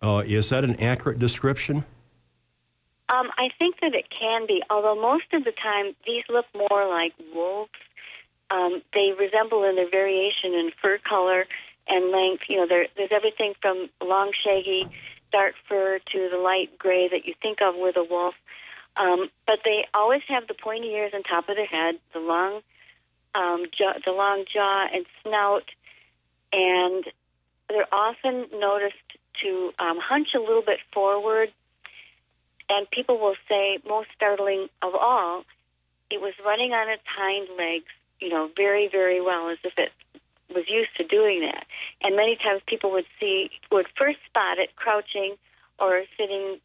Uh, is that an accurate description? Um, I think that it can be, although most of the time these look more like wolves. Um, they resemble in their variation in fur color and length. You know, there's everything from long, shaggy, dark fur to the light gray that you think of with a wolf. Um, but they always have the pointy ears on top of their head, the long um, jaw, the long jaw and snout, and they're often noticed to um, hunch a little bit forward. And people will say, most startling of all, it was running on its hind legs, you know, very, very well, as if it was used to doing that. And many times people would see, would first spot it crouching or sitting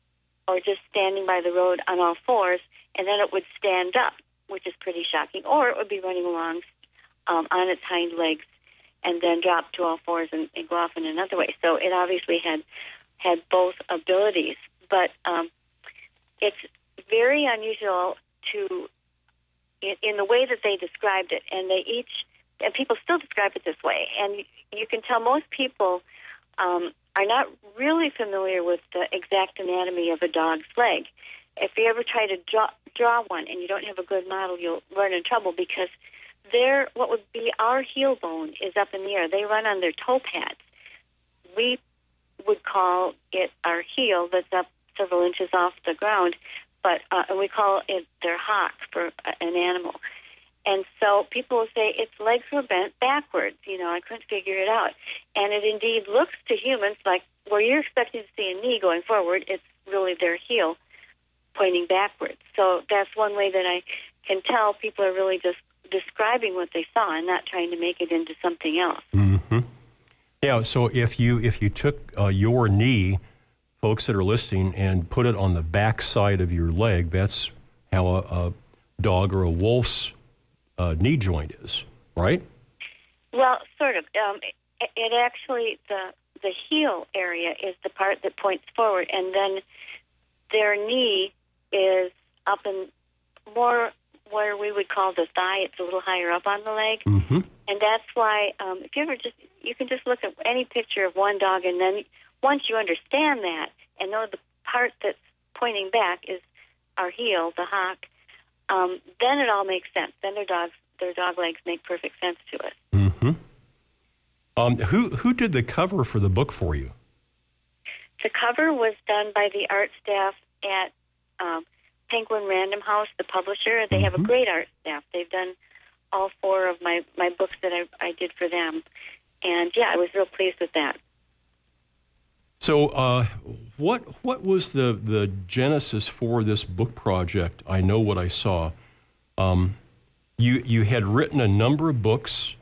or just standing by the road on all fours, and then it would stand up which is pretty shocking, or it would be running along um, on its hind legs and then drop to all fours and, and go off in another way. So it obviously had had both abilities, but um, it's very unusual to in, in the way that they described it, and they each and people still describe it this way, and you can tell most people um, are not really familiar with the exact anatomy of a dog's leg. If you ever try to draw draw one and you don't have a good model, you'll run in trouble because their what would be our heel bone is up in the air. They run on their toe pads. We would call it our heel that's up several inches off the ground, but uh, and we call it their hock for an animal. And so people will say its legs were bent backwards. You know, I couldn't figure it out. And it indeed looks to humans like where you're expecting to see a knee going forward, it's really their heel pointing backwards. So that's one way that I can tell people are really just describing what they saw and not trying to make it into something else. Mm-hmm. Yeah. So if you if you took uh, your knee, folks that are listening, and put it on the back side of your leg, that's how a, a dog or a wolf's uh, knee joint is, right? Well, sort of. Um, it, it actually the the heel area is the part that points forward, and then their knee is up in more where we would call the thigh. It's a little higher up on the leg, mm-hmm. and that's why um, if you ever just you can just look at any picture of one dog, and then once you understand that and know the part that's pointing back is our heel, the hock, um, then it all makes sense. Then their dogs their dog legs make perfect sense to us. Mm-hmm. Um, who who did the cover for the book for you? The cover was done by the art staff at um, Penguin Random House, the publisher. They mm-hmm. have a mm-hmm. great art staff. They've done all four of my, my books that I, I did for them. And yeah, I was real pleased with that. So, uh, what what was the, the genesis for this book project? I know what I saw. Um, you you had written a number of books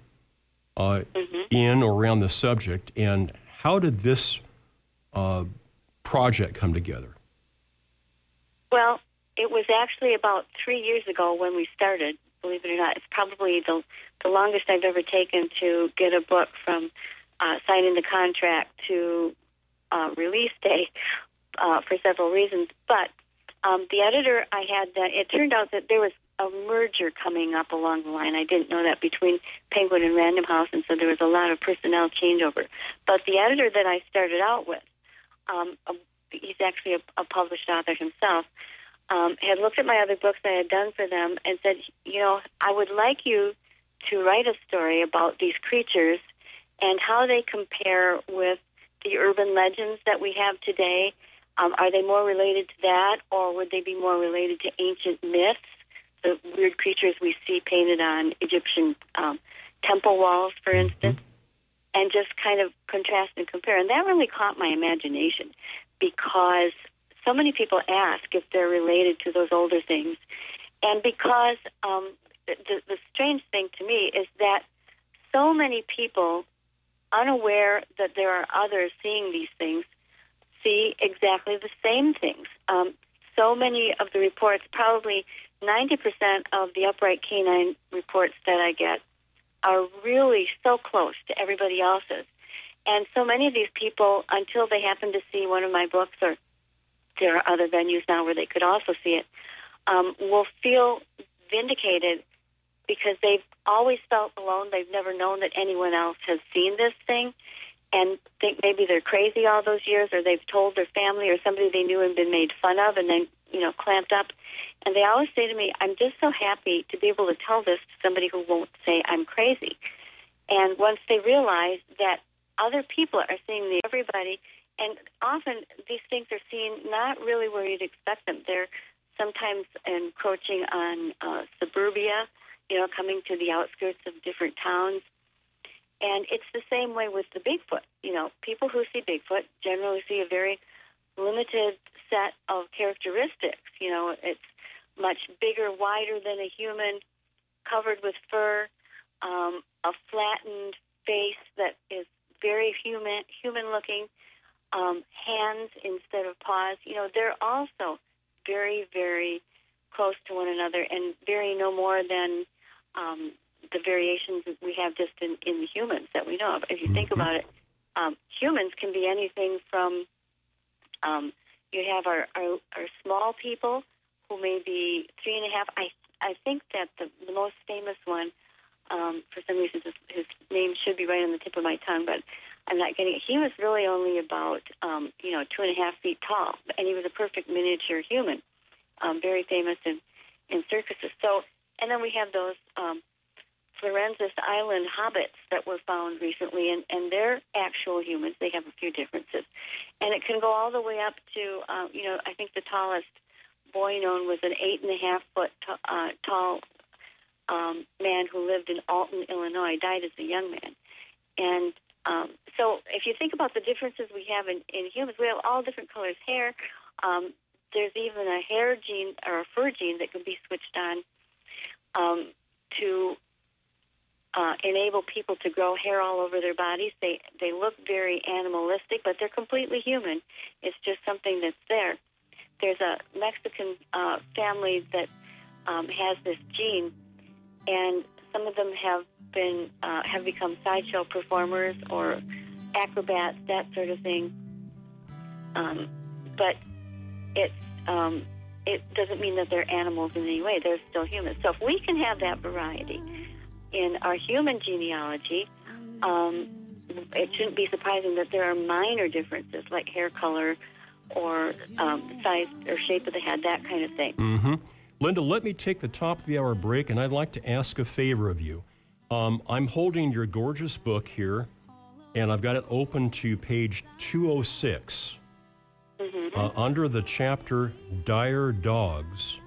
uh, in or around the subject, and how did this uh, project come together? Well, it was actually about three years ago when we started. Believe it or not, it's probably the the longest I've ever taken to get a book from uh, signing the contract to uh, release day uh, for several reasons. But um, the editor I had, uh, it turned out that there was a merger coming up along the line. I didn't know that between Penguin and Random House, and so there was a lot of personnel changeover. But the editor that I started out with, um, he's actually a, a published author himself, um, had looked at my other books I had done for them and said, you know, I would like you to write a story about these creatures and how they compare with the urban legends that we have today. Um, are they more related to that, or would they be more related to ancient myths, the weird creatures we see painted on Egyptian um, temple walls, for instance? And just kind of contrast and compare. And that really caught my imagination because so many people ask if they're related to those older things. And because um, the, the strange thing to me is that so many people, unaware that there are others seeing these things, see exactly the same things. Um, so many of the reports, probably 90% of the upright canine reports that I get, are really so close to everybody else's. And so many of these people, until they happen to see one of my books, or there are other venues now where they could also see it, um, will feel vindicated because they've always felt alone. They've never known that anyone else has seen this thing and think maybe they're crazy all those years or they've told their family or somebody they knew and been made fun of and then, you know, clamped up. And they always say to me, I'm just so happy to be able to tell this to somebody who won't say I'm crazy. And once they realize that other people are seeing the everybody, and often these things are seen not really where you'd expect them. They're sometimes encroaching on uh, suburbia, you know, coming to the outskirts of different towns. And it's the same way with the Bigfoot. You know, people who see Bigfoot generally see a very limited set of characteristics. You know, it's much bigger, wider than a human, covered with fur, um, a flattened face that is very human, human looking, um, hands instead of paws. You know, they're also very, very close to one another and vary no more than um, the variations that we have just in, in the humans that we know of. If you think about it, um, humans can be anything from um, you have our, our, our small people who may be three and a half. I I think that the, the most famous one, um, for some reason, his, his name should be right on the tip of my tongue, but I'm not getting it. He was really only about um, you know two and a half feet tall, and he was a perfect miniature human, um, very famous in in circuses. So, and then we have those um, Florensis Island hobbits that were found recently, and, and they're actual humans. They have a few differences. And it can go all the way up to, uh, you know, I think the tallest boy known was an eight and a half foot t- uh, tall um, man who lived in Alton, Illinois, died as a young man. And um, so if you think about the differences we have in, in humans, we have all different colors hair. Um, there's even a hair gene or a fur gene that can be switched on um, to uh, enable people to grow hair all over their bodies. They they look very animalistic, but they're completely human. It's just something that's there. There's a Mexican uh, family that um, has this gene, and some of them have been uh, have become sideshow performers or acrobats, that sort of thing. Um, but it's um, it doesn't mean that they're animals in any way. They're still humans. So if we can have that variety in our human genealogy, um, it shouldn't be surprising that there are minor differences like hair color or um, size or shape of the head, that kind of thing. Mm-hmm. Linda, let me take the top of the hour break, and I'd like to ask a favor of you. Um, I'm holding your gorgeous book here, and I've got it open to page 206. Mm-hmm. Uh, under the chapter Dire Dogs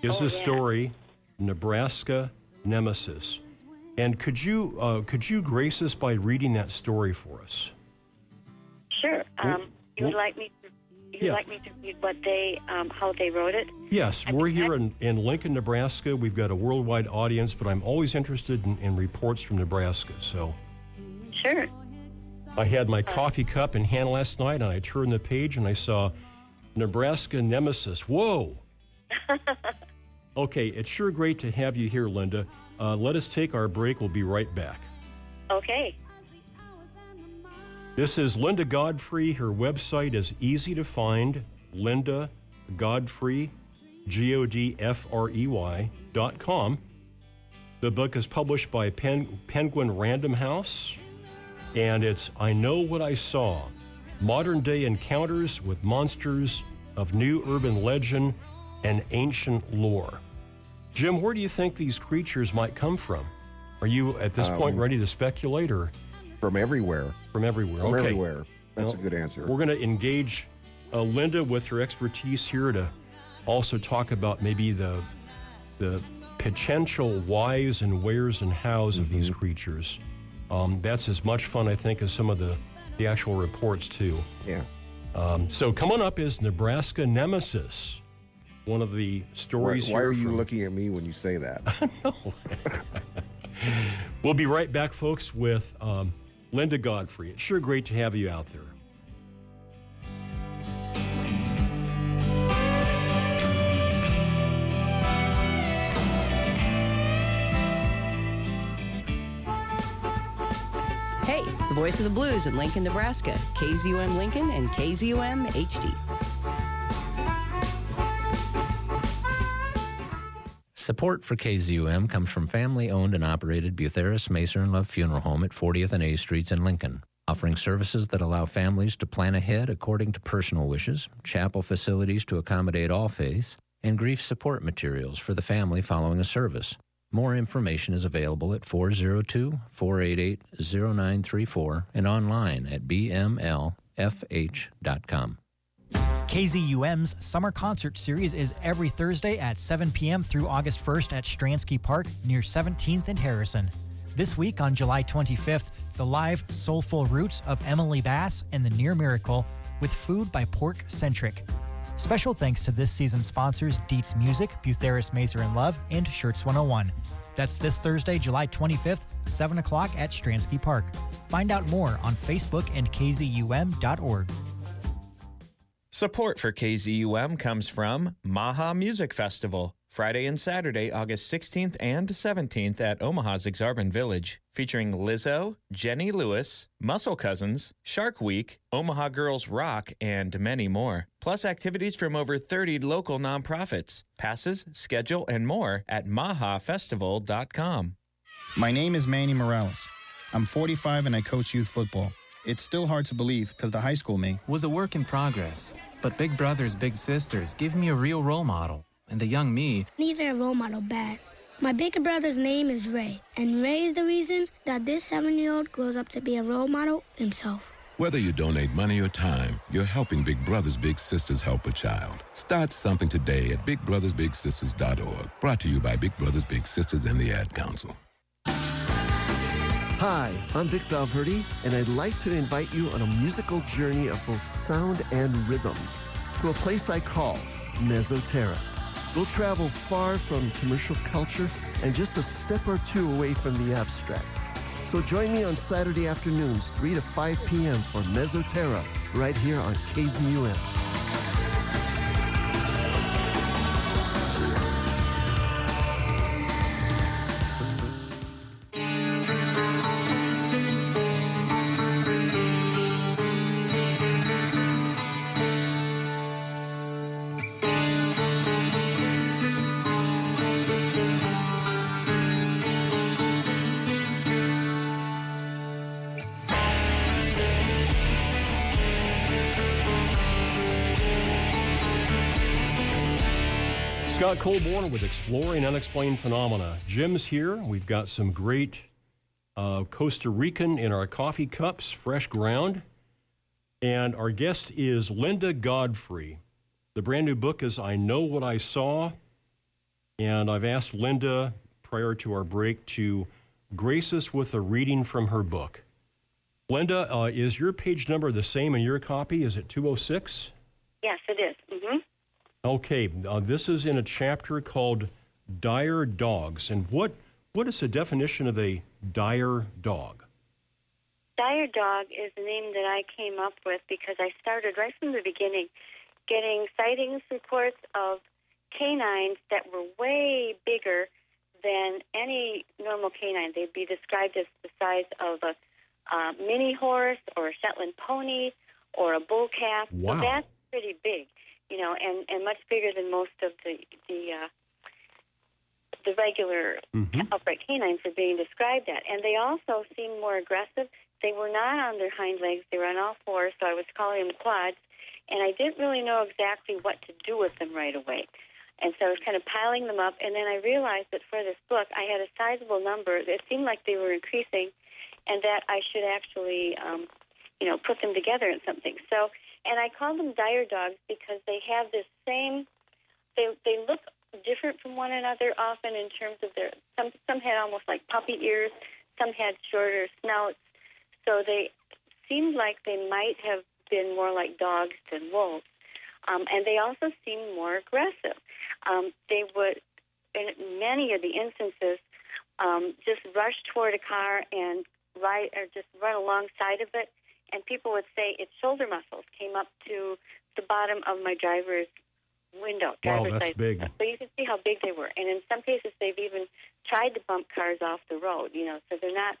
is Oh, a yeah. story, Nebraska Nemesis. And could you uh, could you grace us by reading that story for us? Sure. Um, you would like me to Would you Yeah. like me to read what they, um, how they wrote it? Yes, we're here in, in Lincoln, Nebraska. We've got a worldwide audience, but I'm always interested in, in reports from Nebraska. So Sure. I had my coffee cup in hand last night, and I turned the page and I saw Nebraska Nemesis. Whoa! okay, it's sure great to have you here, Linda. Uh, let us take our break. We'll be right back. Okay. This is Linda Godfrey. Her website is easy to find. Linda Godfrey, G O D F R E Y dot com. The book is published by Pen- Penguin Random House, and it's I Know What I Saw Modern Day Encounters with Monsters of New Urban Legend and Ancient Lore. Jim, where do you think these creatures might come from? Are you at this point Um, ready to speculate or? From everywhere. From everywhere. From okay. everywhere. That's a good answer. We're going to engage uh, Linda with her expertise here to also talk about maybe the the potential whys and wheres and hows of Mm-hmm. these creatures. Um, that's as much fun, I think, as some of the the actual reports too. Yeah. Um, so coming up is Nebraska Nemesis, one of the Why, stories. why here are you from- looking at me when you say that? We'll be right back, folks, with um, Linda Godfrey. It's sure great to have you out there. Hey, the voice of the blues in Lincoln, Nebraska. KZUM Lincoln and KZUM HD. Support for KZUM comes from family owned and operated Butherus Maser and Love Funeral Home at 40th and A Streets in Lincoln, offering services that allow families to plan ahead according to personal wishes, chapel facilities to accommodate all faiths, and grief support materials for the family following a service. More information is available at 402 488 0934 and online at bmlfh.com. KZUM's Summer Concert Series is every Thursday at 7 p.m. through August 1st at Stransky Park near 17th and Harrison. This week on July 25th, the live Soulful Roots of Emily Bass and the Near Miracle with food by Pork Centric. Special thanks to this season's sponsors Dietz Music, Butherus Maser and Love, and Shirts 101. That's this Thursday, July 25th, 7 o'clock at Stransky Park. Find out more on Facebook and kzum.org. Support for KZUM comes from Maha Music Festival, Friday and Saturday, August 16th and 17th at Omaha's Aksarben Village, featuring Lizzo, Jenny Lewis, Muscle Cousins, Shark Week, Omaha Girls Rock, and many more. Plus activities from over 30 local nonprofits. Passes, schedule, and more at mahafestival.com. My name is Manny Morales. I'm 45 and I coach youth football. It's still hard to believe because the high school me Was a work in progress, but Big Brothers Big Sisters give me a real role model, and the young me Neither a role model bad. My bigger brother's name is Ray, and Ray is the reason that this seven year old grows up to be a role model himself. Whether you donate money or time, you're helping Big Brothers Big Sisters help a child. Start something today at bigbrothersbigsisters.org. Brought to you by Big Brothers Big Sisters and the Ad Council. Hi, I'm Vic Valverde, and I'd like to invite you on a musical journey of both sound and rhythm to a place I call Mesoterra. We'll travel far from commercial culture and just a step or two away from the abstract. So join me on Saturday afternoons, 3 to 5 p.m. for Mesoterra, right here on KZUM. Scott Colborn with Exploring Unexplained Phenomena. Jim's here. We've got some great uh, Costa Rican in our coffee cups, fresh ground. And our guest is Linda Godfrey. The brand new book is I Know What I Saw. And I've asked Linda prior to our break to grace us with a reading from her book. Linda, uh, is your page number the same in your copy? Is it 206? Yes, it is. Mm-hmm. Okay, uh, this is in a chapter called Dire Dogs. And what what is the definition of a dire dog? Dire dog is the name that I came up with because I started right from the beginning getting sightings reports of canines that were way bigger than any normal canine. They'd be described as the size of a uh, mini horse or a Shetland pony or a bull calf. Wow. So that's pretty big, you know, and, and much bigger than most of the the uh, the regular upright canines are being described at. And they also seem more aggressive. They were not on their hind legs; they were on all fours. So I was calling them quads, and I didn't really know exactly what to do with them right away. And so I was kind of piling them up, and then I realized that for this book, I had a sizable number. It seemed like they were increasing, and that I should actually, um, you know, put them together in something. So, and I call them dire dogs because they have this same. They they look different from one another often in terms of their. Some some had almost like puppy ears. Some had shorter snouts. So they seemed like they might have been more like dogs than wolves. Um, and they also seemed more aggressive. Um, they would, in many of the instances, um, just rush toward a car and ride or just run alongside of it. And people would say its shoulder muscles came up to the bottom of my driver's window. Wow, that's side big. So you can see how big they were. And in some cases, they've even tried to bump cars off the road. You know, so they're not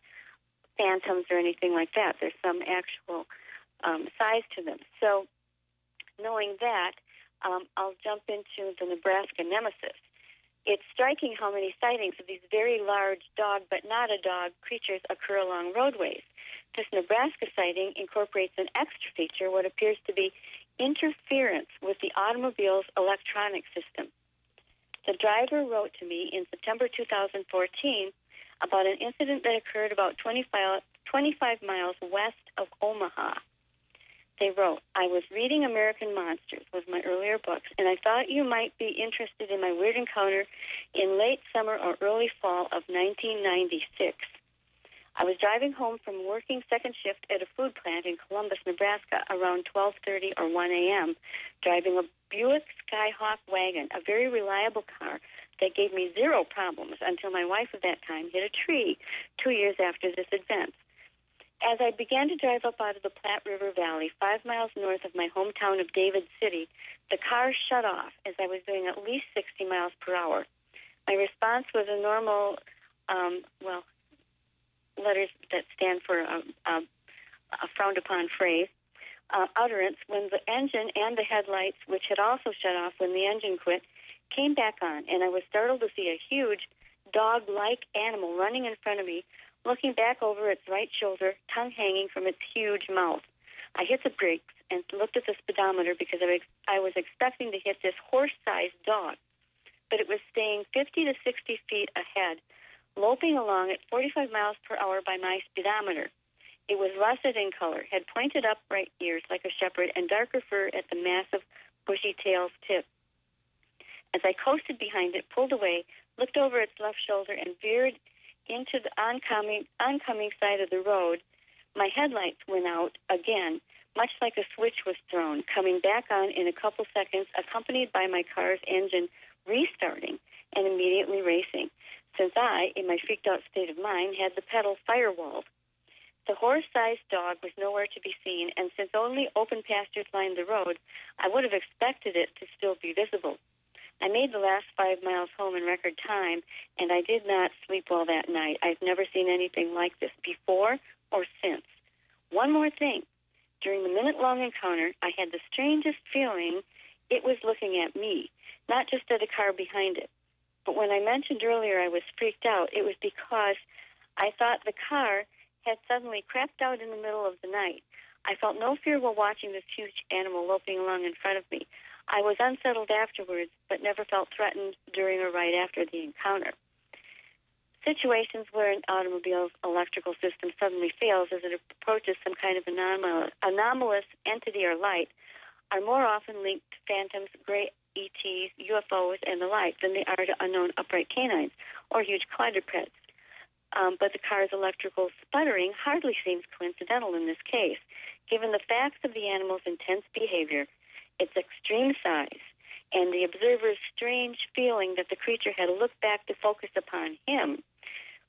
phantoms or anything like that. There's some actual um, size to them. So knowing that, um, I'll jump into the Nebraska nemesis. It's striking how many sightings of these very large dog, but not a dog, creatures occur along roadways. This Nebraska sighting incorporates an extra feature, what appears to be interference with the automobile's electronic system. The driver wrote to me in September 2014 about an incident that occurred about 25, 25 miles west of Omaha. They wrote, I was reading American Monsters, was my earlier books, and I thought you might be interested in my weird encounter in late summer or early fall of 1996. I was driving home from working second shift at a food plant in Columbus, Nebraska around 12:30 or 1 a.m., driving a Buick Skyhawk wagon, a very reliable car that gave me zero problems until my wife of that time hit a tree 2 years after this event. As I began to drive up out of the Platte River Valley, five miles north of my hometown of David City, the car shut off as I was doing at least 60 miles per hour. My response was a normal, um, well, letters that stand for a, a, a frowned upon phrase, uh, utterance when the engine and the headlights, which had also shut off when the engine quit, came back on, and I was startled to see a huge dog like animal running in front of me looking back over its right shoulder, tongue hanging from its huge mouth. I hit the brakes and looked at the speedometer because I was, I was expecting to hit this horse sized dog, but it was staying 50 to 60 feet ahead, loping along at 45 miles per hour by my speedometer. It was russet in color, had pointed upright ears like a shepherd, and darker fur at the massive, bushy tail's tip. As I coasted behind it, pulled away, looked over its left shoulder, and veered into the oncoming oncoming side of the road, my headlights went out again, much like a switch was thrown, coming back on in a couple seconds, accompanied by my car's engine restarting and immediately racing. Since I, in my freaked out state of mind, had the pedal firewalled. The horse-sized dog was nowhere to be seen, and since only open pastures lined the road, I would have expected it to still be visible. I made the last five miles home in record time, and I did not sleep well that night. I've never seen anything like this before or since. One more thing. During the minute long encounter, I had the strangest feeling it was looking at me, not just at a car behind it. But when I mentioned earlier I was freaked out, it was because I thought the car had suddenly crapped out in the middle of the night. I felt no fear while watching this huge animal loping along in front of me. I was unsettled afterwards, but never felt threatened during or right after the encounter. Situations where an automobile's electrical system suddenly fails as it approaches some kind of anomal- anomalous entity or light are more often linked to phantoms, gray ETs, UFOs, and the like than they are to unknown upright canines or huge quadrupeds. Um, but the car's electrical sputtering hardly seems coincidental in this case, given the facts of the animal's intense behavior its extreme size, and the observer's strange feeling that the creature had looked back to focus upon him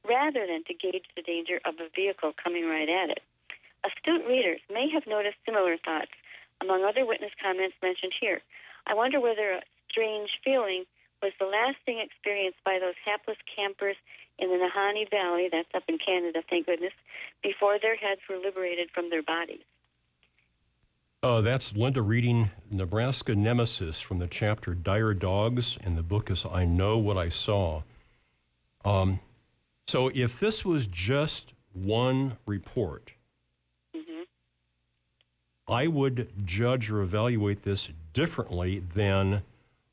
rather than to gauge the danger of a vehicle coming right at it. Astute readers may have noticed similar thoughts, among other witness comments mentioned here. I wonder whether a strange feeling was the lasting experience by those hapless campers in the Nahanni Valley, that's up in Canada, thank goodness, before their heads were liberated from their bodies. Uh, that's Linda reading Nebraska Nemesis from the chapter Dire Dogs, and the book is I Know What I Saw. Um, so if this was just one report. I would judge or evaluate this differently than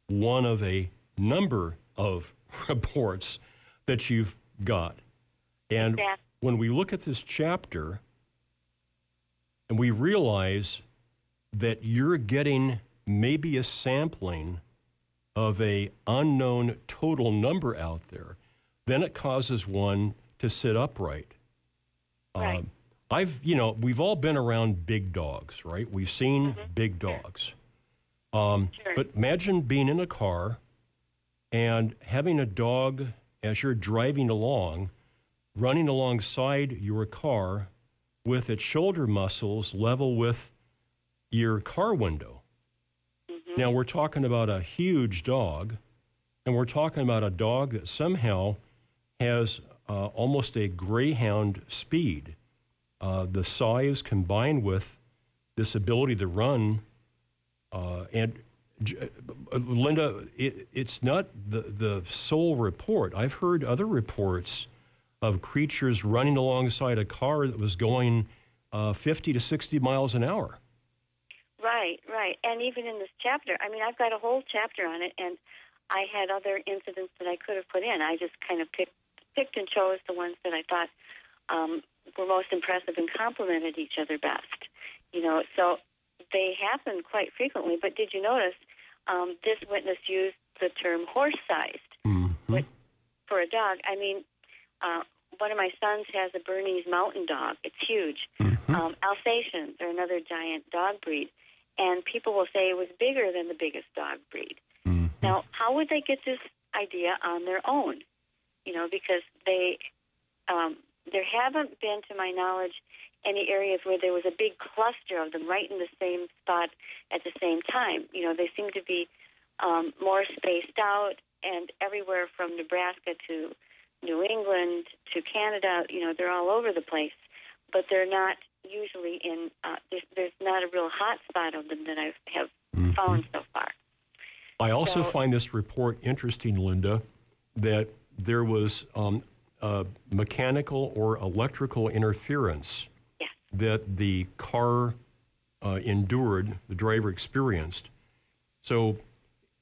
one of a number of reports that you've got. And Yeah. when we look at this chapter and we realize that you're getting maybe a sampling of a unknown total number out there, then it causes one to sit upright. Um, I've, you know, we've all been around big dogs, right? We've seen big dogs. Um, But imagine being in a car and having a dog as you're driving along, running alongside your car with its shoulder muscles level with your car window. Now, we're talking about a huge dog, and we're talking about a dog that somehow has uh, almost a greyhound speed. Uh, the size combined with this ability to run, uh, and uh, Linda, it, it's not the, the sole report. I've heard other reports of creatures running alongside a car that was going uh, 50 to 60 miles an hour. Right, right. And even in this chapter, I mean, I've got a whole chapter on it, and I had other incidents that I could have put in. I just kind of picked, picked and chose the ones that I thought um, were most impressive and complemented each other best. You know, so they happen quite frequently. But did you notice um, this witness used the term horse-sized which, for a dog? I mean, uh, one of my sons has a Bernese Mountain Dog. It's huge. Um, Alsatians are another giant dog breed, and people will say it was bigger than the biggest dog breed. Now, how would they get this idea on their own? You know, because they um, there haven't been, to my knowledge, any areas where there was a big cluster of them right in the same spot at the same time. You know, they seem to be um, more spaced out, and everywhere from Nebraska to New England to Canada, you know, they're all over the place, but they're not usually in. Uh, there's, there's not a real hot spot of them that I have found so far. I also So- find this report interesting, Linda, that there was um, uh, mechanical or electrical interference that the car uh, endured, the driver experienced. So,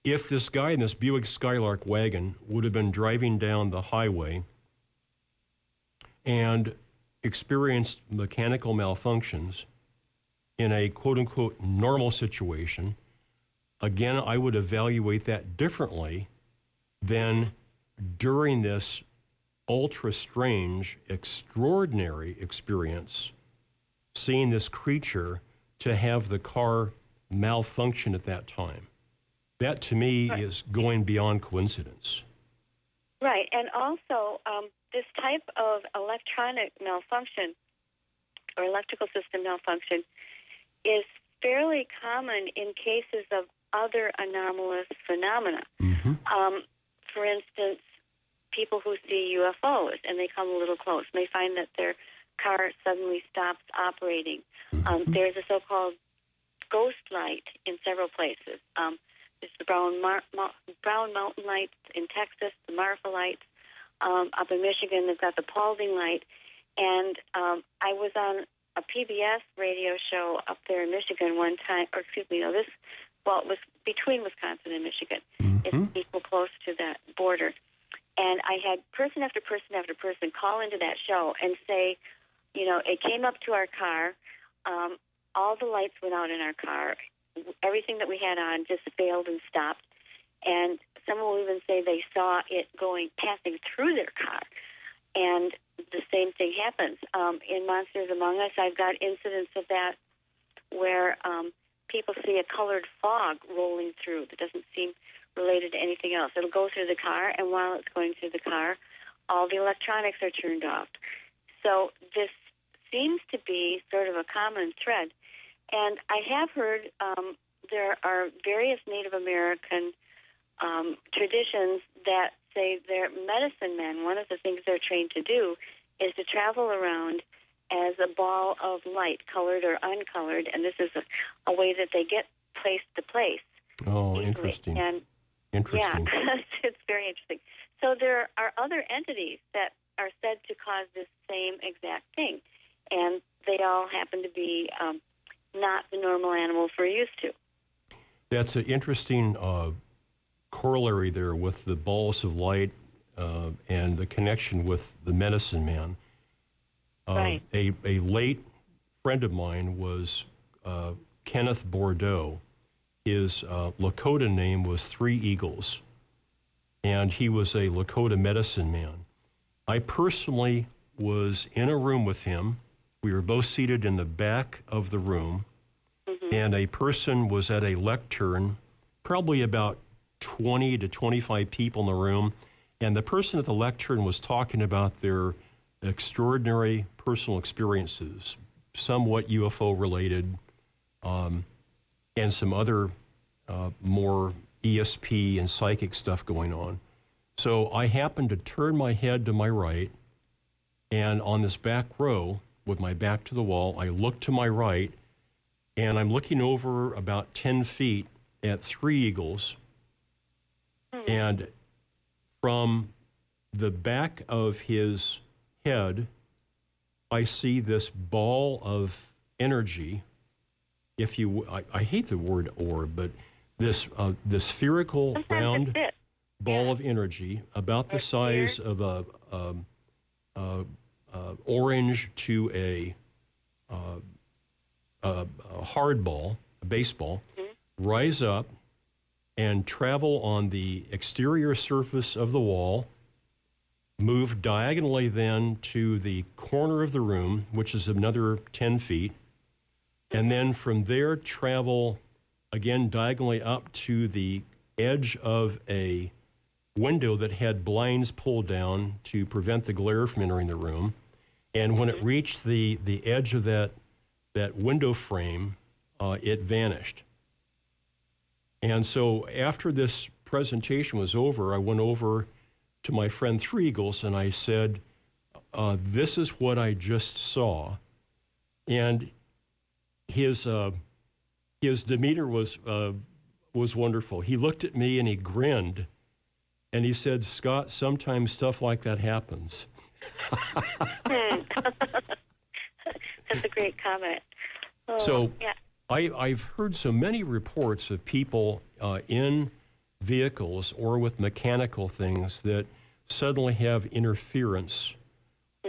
if this guy in this Buick Skylark wagon would have been driving down the highway and experienced mechanical malfunctions in a quote unquote normal situation, again, I would evaluate that differently than during this ultra strange, extraordinary experience, seeing this creature to have the car malfunction at that time. That to me is going beyond coincidence. Right, and also um, this type of electronic malfunction or electrical system malfunction is fairly common in cases of other anomalous phenomena. Um, for instance, people who see UFOs and they come a little close may find that their car suddenly stops operating. Um, there's a so-called ghost light in several places. Um, there's the Brown, Mar- Mo- Brown Mountain lights in Texas, the Marfa lights. Um, up in Michigan, they've got the Paulding light. And um, I was on a PBS radio show up there in Michigan one time, or excuse me, no, this, well, it was between Wisconsin and Michigan. It's equal close to that border. And I had person after person after person call into that show and say, you know, it came up to our car. Um, all the lights went out in our car. Everything that we had on just failed and stopped. And someone will even say they saw it going, passing through their car. And the same thing happens. Um, in Monsters Among Us, I've got incidents of that where um, people see a colored fog rolling through that doesn't seem related to anything else. It'll go through the car, and while it's going through the car, all the electronics are turned off. So this seems to be sort of a common thread. And I have heard um, there are various Native American um, traditions that say they're medicine men. One of the things they're trained to do is to travel around as a ball of light, colored or uncolored, and this is a, a way that they get place to place. Oh, easily. interesting. And Interesting. yeah, it's very interesting. So there are other entities that are said to cause this same exact thing, and they all happen to be um, not the normal animals we're used to. That's an interesting uh, corollary there with the balls of light uh, and the connection with the medicine man. Uh, Right. A, a late friend of mine was uh, Kenneth Bordeaux. His uh, Lakota name was Three Eagles, and he was a Lakota medicine man. I personally was in a room with him. We were both seated in the back of the room, and a person was at a lectern, probably about 20 to 25 people in the room, and the person at the lectern was talking about their extraordinary personal experiences, somewhat UFO related, um, and some other uh, more ESP and psychic stuff going on. So I happened to turn my head to my right, and on this back row, with my back to the wall, I look to my right, and I'm looking over about 10 feet at three eagles. And from the back of his head, I see this ball of energy. If you, I, I hate the word orb, but this uh, this spherical round ball of energy about the size of a, um, uh, uh, orange to a, uh, a, a hard ball, a baseball, rise up and travel on the exterior surface of the wall, move diagonally then to the corner of the room, which is another 10 feet, and then from there travel again diagonally up to the edge of a window that had blinds pulled down to prevent the glare from entering the room. And when it reached the, the edge of that, that window frame, uh, it vanished. And so after this presentation was over, I went over to my friend Three Eagles and I said, uh, This is what I just saw. And his, uh, his demeanor was, uh, was wonderful. He looked at me and he grinned and he said, Scott, sometimes stuff like that happens. Hmm. That's a great comment. Oh, So yeah. I, I've heard so many reports of people uh, in vehicles or with mechanical things that suddenly have interference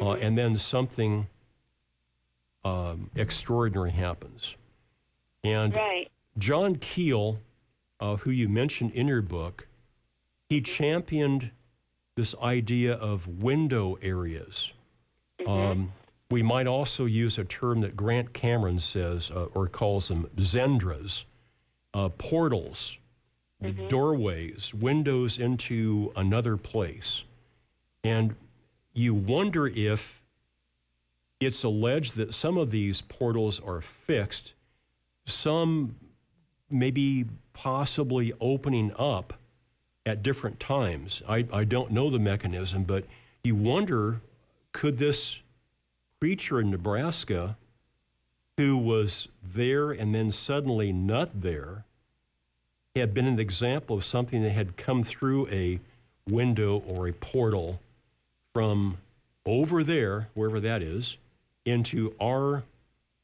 uh, and then something um, extraordinary happens. And Right. John Keel, uh, who you mentioned in your book, he championed this idea of window areas. Um, we might also use a term that Grant Cameron says uh, or calls them zendras, uh, portals, the doorways, windows into another place. And you wonder if it's alleged that some of these portals are fixed, some maybe possibly opening up at different times. I, I don't know the mechanism, but you wonder could this creature in Nebraska who was there and then suddenly not there had been an example of something that had come through a window or a portal from over there, wherever that is, into our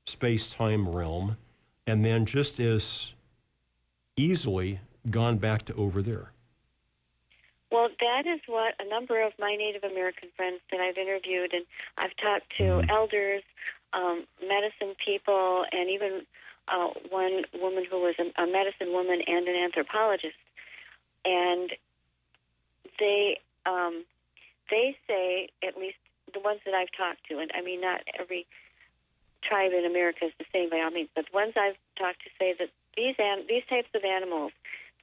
space time realm, and then just as easily gone back to over there. Well, that is what a number of my Native American friends that I've interviewed, and I've talked to elders, um, medicine people, and even uh, one woman who was a, a medicine woman and an anthropologist. And they um, they say, at least the ones that I've talked to, and I mean, not every tribe in America is the same by all means, but the ones I've talked to say that these an- these types of animals,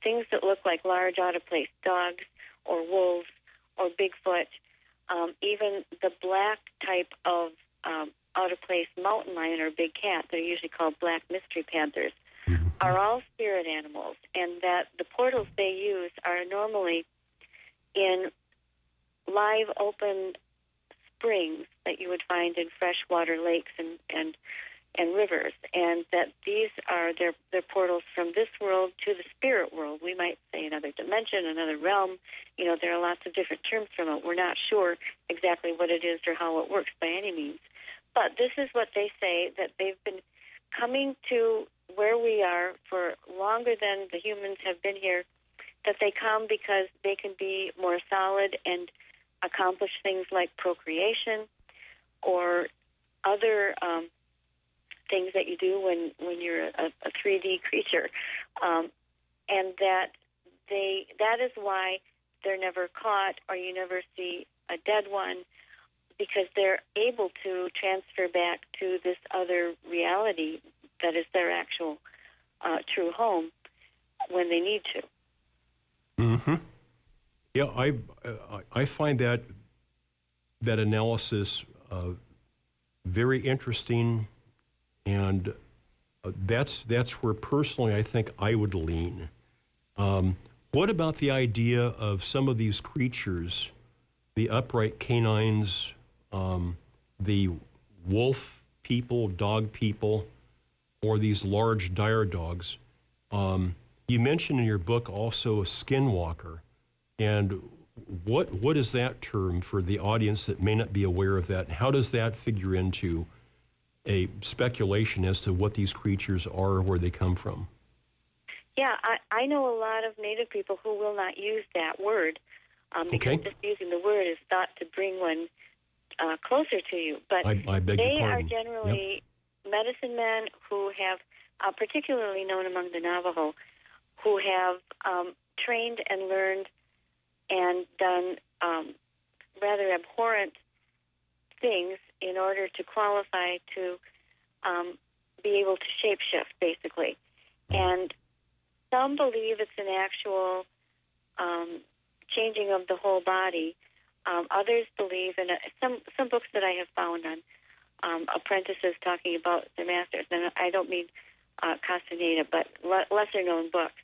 things that look like large out of place dogs or wolves or Bigfoot, um, even the black type of um, out of place mountain lion or big cat, they're usually called black mystery panthers, are all spirit animals, and that the portals they use are normally in live open springs that you would find in freshwater lakes and and and rivers, and that these are their their portals from this world to the spirit world. We might say another dimension, another realm. You know, there are lots of different terms from it. We're not sure exactly what it is or how it works by any means, but this is what they say that they've been coming to where we are for longer than the humans have been here. That they come because they can be more solid and accomplish things like procreation or other um, things that you do when when you're a, a 3D creature, um, and that they that is why they're never caught or you never see a dead one because they're able to transfer back to this other reality that is their actual uh, true home when they need to. Mm-hmm. Yeah, I uh, I find that that analysis uh, very interesting, and uh, that's that's where personally I think I would lean. Um, what about the idea of some of these creatures, the upright canines, um, the wolf people, dog people, or these large dire dogs? Um, you mentioned in your book also a skinwalker. And what what is that term for the audience that may not be aware of that? How does that figure into a speculation as to what these creatures are, or where they come from? Yeah, I, I know a lot of Native people who will not use that word um, because Okay. just using the word is thought to bring one uh, closer to you. But I- I they are generally medicine men who have, uh, particularly known among the Navajo, who have um, trained and learned and done um, rather abhorrent things in order to qualify to um, be able to shapeshift, basically. And some believe it's an actual um, changing of the whole body. Um, others believe, in a, some some books that I have found on um, apprentices talking about their masters, and I don't mean uh, Castaneda, but le- lesser known books,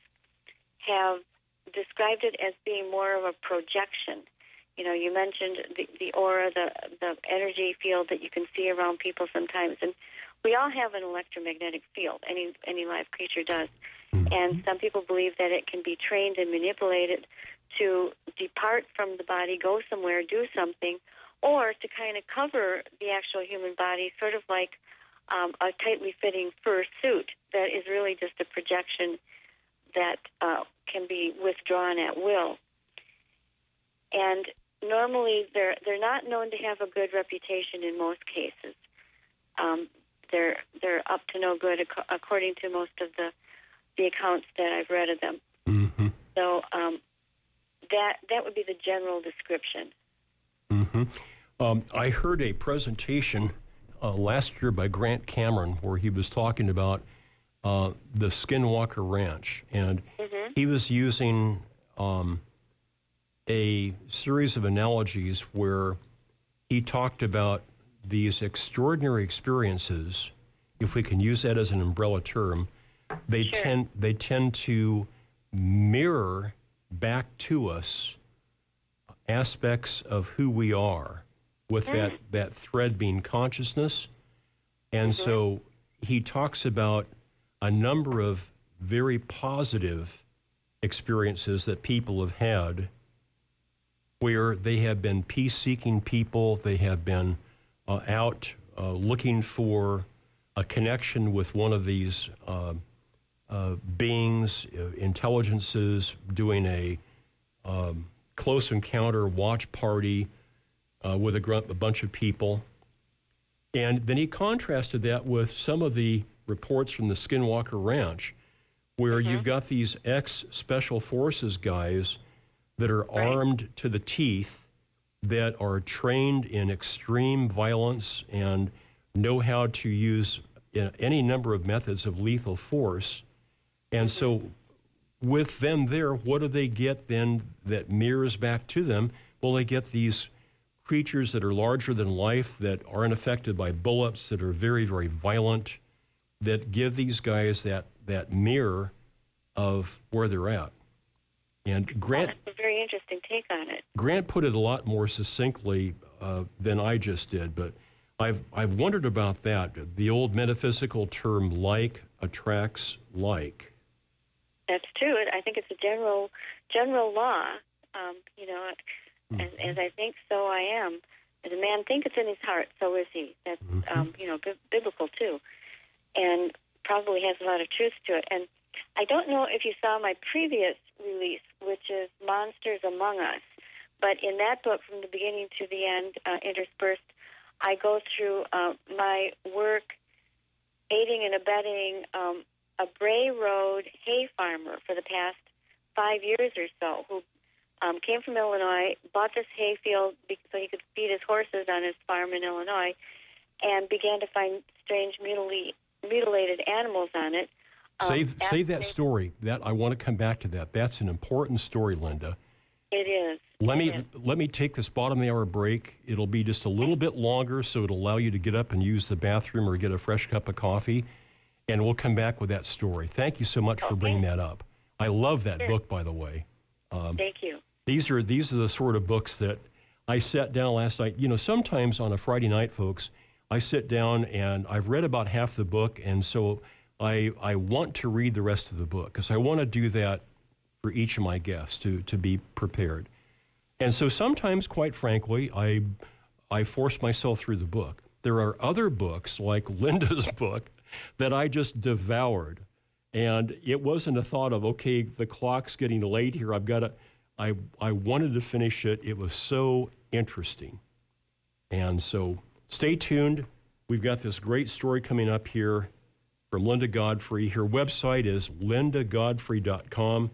have described it as being more of a projection. You know, you mentioned the, the aura, the the energy field that you can see around people sometimes, and we all have an electromagnetic field. Any any live creature does, and some people believe that it can be trained and manipulated to depart from the body, go somewhere, do something, or to kind of cover the actual human body, sort of like um, a tightly fitting fur suit that is really just a projection that uh, can be withdrawn at will. And normally, they're they're not known to have a good reputation in most cases. Um, they're they're up to no good ac- according to most of the the accounts that I've read of them. Mm-hmm. So um, that that would be the general description. hmm Um, I heard a presentation uh, last year by Grant Cameron where he was talking about uh, the Skinwalker Ranch, and he was using um, a series of analogies where he talked about these extraordinary experiences. If we can use that as an umbrella term, they tend they tend to mirror back to us aspects of who we are with that, that thread being consciousness. And so he talks about a number of very positive experiences that people have had where they have been peace seeking people, they have been uh, out uh, looking for a connection with one of these uh, uh, beings, uh, intelligences, doing a um, close encounter watch party uh, with a, a bunch of people. And then he contrasted that with some of the reports from the Skinwalker Ranch, where you've got these ex special forces guys that are armed to the teeth, that are trained in extreme violence and know how to use uh, any number of methods of lethal force. And so, with them there, what do they get then that mirrors back to them? Well, they get these creatures that are larger than life, that aren't affected by bullets, that are very, very violent, that give these guys that, that mirror of where they're at. And Grant, Oh, that's a very interesting take on it. Grant put it a lot more succinctly uh, than I just did, but I've, I've wondered about that. The old metaphysical term like attracts like. That's true. I think it's a general general law. Um, you know, as, as I think, so I am. As a man thinketh in his heart, so is he. That's um, you know bi- biblical too, and probably has a lot of truth to it. And I don't know if you saw my previous release, which is Monsters Among Us, but in that book, from the beginning to the end, uh, interspersed, I go through uh, my work aiding and abetting um, a Bray Road hay farmer for the past five years or so, who um, came from Illinois, bought this hay field so he could feed his horses on his farm in Illinois, and began to find strange mutili- mutilated animals on it. Um, Save, save that they- story. That I want to come back to that. That's an important story, Linda. It is. Let me let me take this bottom of the hour break. It'll be just a little bit longer, so it'll allow you to get up and use the bathroom or get a fresh cup of coffee, and we'll come back with that story. Thank you so much for bringing that up. I love that Sure. book, by the way. Um, Thank you. these are these are the sort of books that I sat down last night. You know, sometimes on a Friday night, folks, I sit down and I've read about half the book, and so I I want to read the rest of the book because I want to do that for each of my guests to to be prepared. And so sometimes, quite frankly, I I force myself through the book. There are other books like Linda's book that I just devoured. And it wasn't a thought of, okay, the clock's getting late here. I've got to, I, I wanted to finish it. It was so interesting. And so stay tuned. We've got this great story coming up here from Linda Godfrey. Her website is lindagodfrey.com.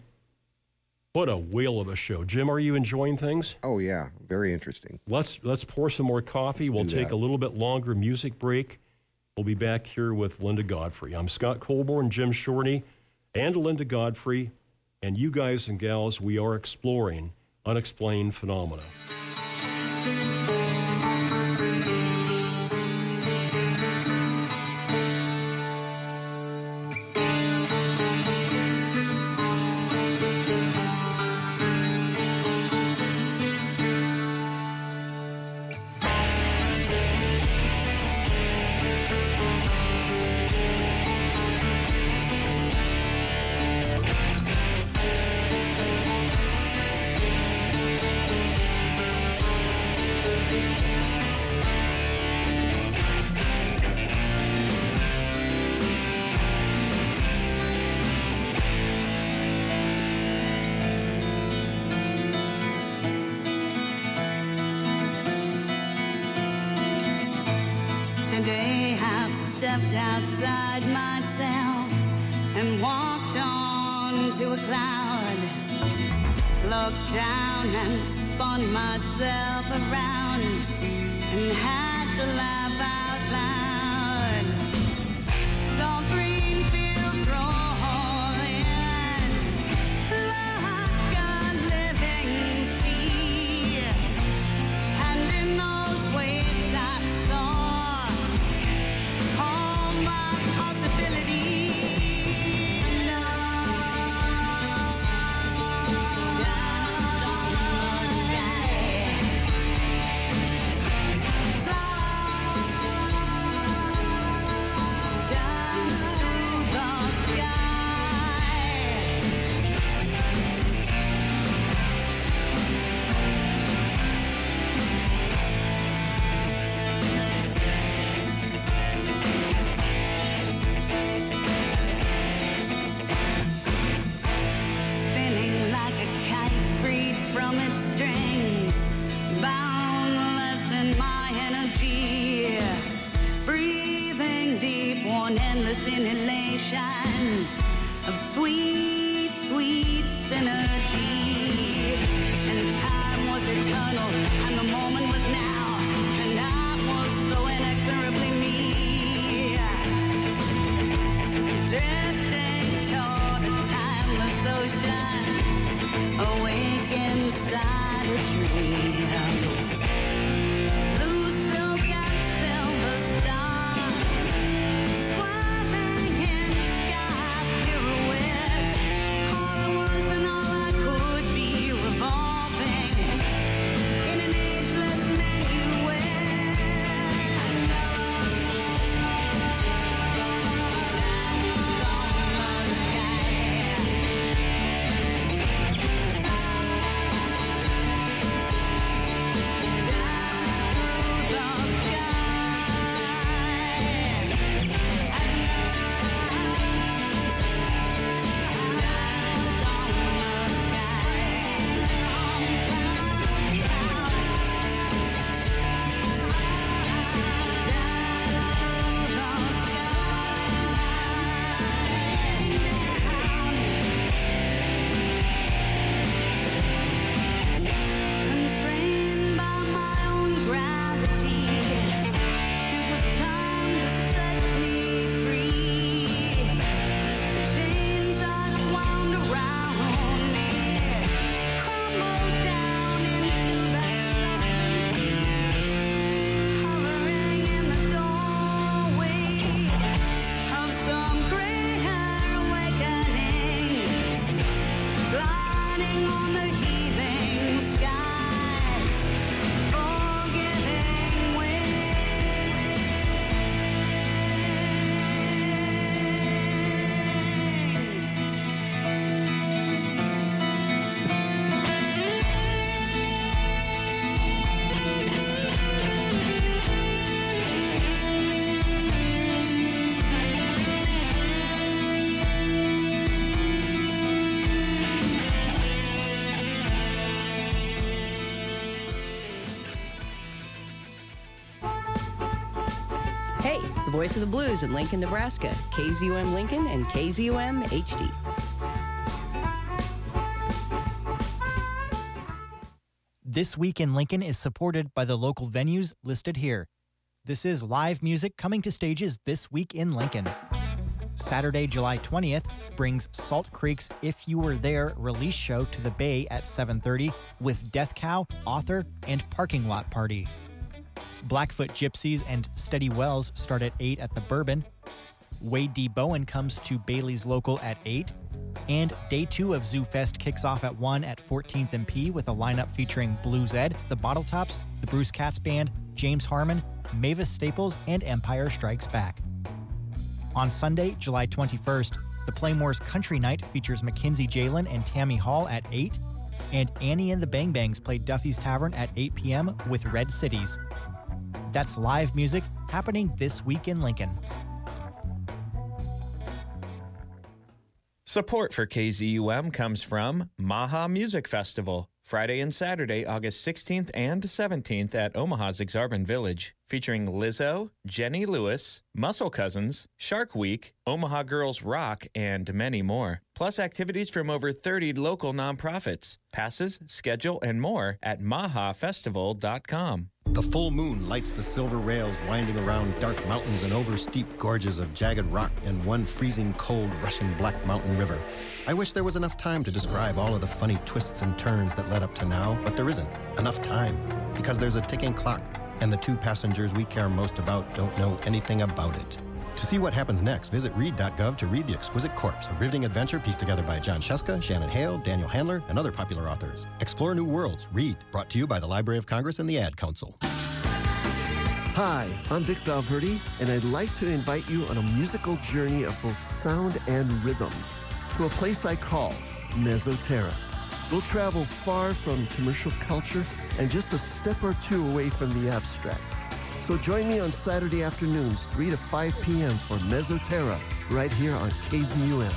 What a whale of a show. Jim, are you enjoying things? Oh yeah, very interesting. Let's let's pour some more coffee. we'll take that. a little bit longer music break. We'll be back here with Linda Godfrey. I'm Scott Colborn, Jim Shorty, and Linda Godfrey, and you guys and gals, we are exploring unexplained phenomena. Voice of the blues in Lincoln, Nebraska, KZUM Lincoln and KZUM HD. This Week in Lincoln is supported by the local venues listed here. This is live music coming to stages this week in Lincoln. Saturday, July 20th brings Salt Creek's If You Were There release show to the Bay at 7:30 with Death Cow, author, and parking lot party. Blackfoot Gypsies and Steady Wells start at 8 at the Bourbon. Wade D. Bowen comes to Bailey's Local at 8. And day two of Zoo Fest kicks off at 1 at 14th and P with a lineup featuring Blues Ed, the Bottle Tops, the Bruce Katz Band, James Harmon, Mavis Staples, and Empire Strikes Back. On Sunday, July 21st, the Playmore's Country Night features Mackenzie Jalen and Tammy Hall at 8, and Annie and the Bang Bangs play Duffy's Tavern at 8 p.m. with Red Cities. That's live music happening this week in Lincoln. Support for KZUM comes from Maha Music Festival, Friday and Saturday, August 16th and 17th at Omaha's Aksarben Village, featuring Lizzo, Jenny Lewis, Muscle Cousins, Shark Week, Omaha Girls Rock, and many more. Plus activities from over 30 local nonprofits. Passes, schedule, and more at mahafestival.com. The full moon lights the silver rails winding around dark mountains and over steep gorges of jagged rock and one freezing cold rushing black mountain river. I wish there was enough time to describe all of the funny twists and turns that led up to now, but there isn't enough time because there's a ticking clock and the two passengers we care most about don't know anything about it. To see what happens next, visit read.gov to read The Exquisite Corpse, a riveting adventure pieced together by Jon Scieszka, Shannon Hale, Daniel Handler, and other popular authors. Explore new worlds. Read. Brought to you by the Library of Congress and the Ad Council. Hi, I'm Vic Valverde, and I'd like to invite you on a musical journey of both sound and rhythm to a place I call Mesoterra. We'll travel far from commercial culture and just a step or two away from the abstract. So join me on Saturday afternoons, 3 to 5 p.m. for Mesoterra, right here on KZUM.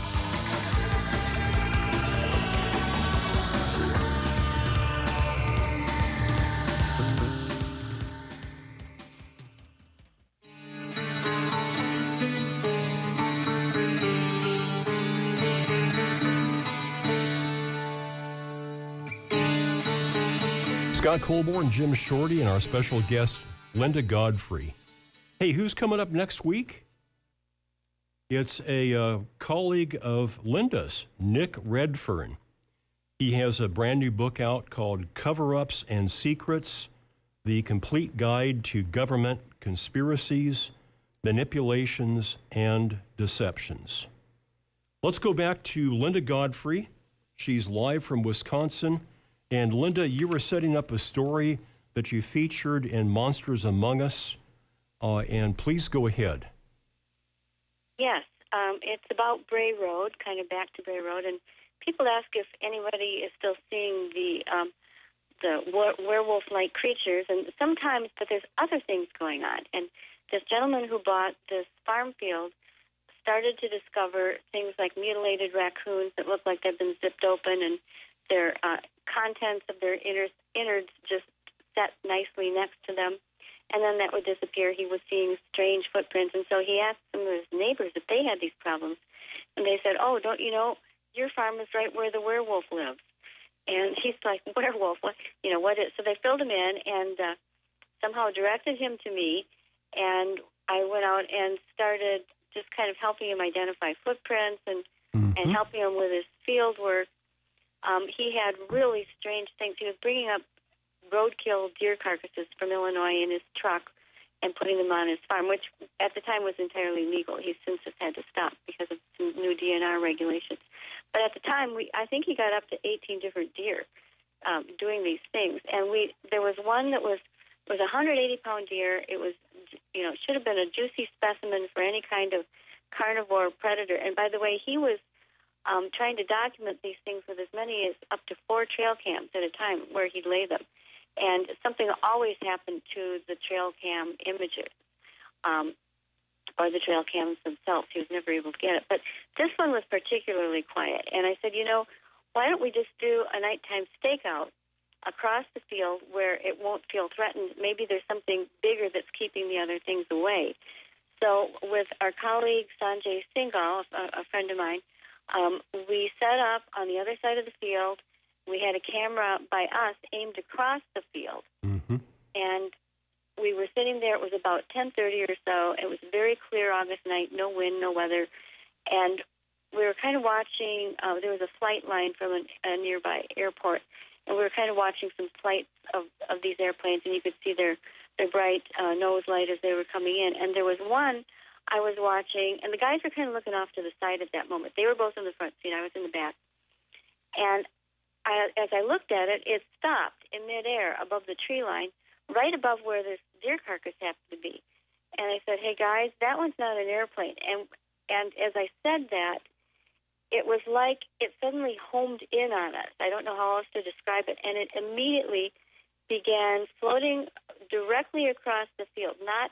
Scott Colborn, Jim Shorty, and our special guest, Linda Godfrey. Hey, who's coming up next week? It's a uh, colleague of Linda's, Nick Redfern. He has a brand new book out called Cover Ups and Secrets The Complete Guide to Government Conspiracies, Manipulations, and Deceptions. Let's go back to Linda Godfrey. She's live from Wisconsin. And Linda, you were setting up a story that you featured in Monsters Among Us. Uh, and please go ahead. Yes, um, it's about Bray Road, kind of back to Bray Road, and people ask if anybody is still seeing the um, the were- werewolf-like creatures, and sometimes, but there's other things going on. And this gentleman who bought this farm field started to discover things like mutilated raccoons that look like they've been zipped open, and their uh, contents of their innards, innards just set nicely next to them. And then that would disappear. He was seeing strange footprints. And so he asked some of his neighbors if they had these problems. And they said, Oh, don't you know, your farm is right where the werewolf lives. And he's like, Werewolf? What? You know, what is. So they filled him in and uh, somehow directed him to me. And I went out and started just kind of helping him identify footprints and, and helping him with his field work. Um, he had really strange things. He was bringing up roadkill deer carcasses from Illinois in his truck and putting them on his farm, which at the time was entirely legal. He's since has had to stop because of some new DNR regulations. But at the time, we I think he got up to 18 different deer um, doing these things, and we there was one that was was a 180 pound deer. It was you know should have been a juicy specimen for any kind of carnivore predator. And by the way, he was um, trying to document these things with as many as up to four trail cams at a time where he'd lay them. And something always happened to the trail cam images um, or the trail cams themselves. He was never able to get it. But this one was particularly quiet. And I said, you know, why don't we just do a nighttime stakeout across the field where it won't feel threatened? Maybe there's something bigger that's keeping the other things away. So, with our colleague Sanjay Singhal, a, a friend of mine, um, we set up on the other side of the field. We had a camera by us aimed across the field, Mm-hmm. and we were sitting there. It was about 10:30 or so. It was a very clear August night, no wind, no weather, and we were kind of watching. Uh, there was a flight line from an, a nearby airport, and we were kind of watching some flights of, of these airplanes, and you could see their their bright uh, nose light as they were coming in. And there was one I was watching, and the guys were kind of looking off to the side at that moment. They were both in the front seat. I was in the back, and I, as I looked at it, it stopped in midair above the tree line, right above where this deer carcass happened to be. And I said, "Hey guys, that one's not an airplane." And and as I said that, it was like it suddenly homed in on us. I don't know how else to describe it, and it immediately began floating directly across the field, not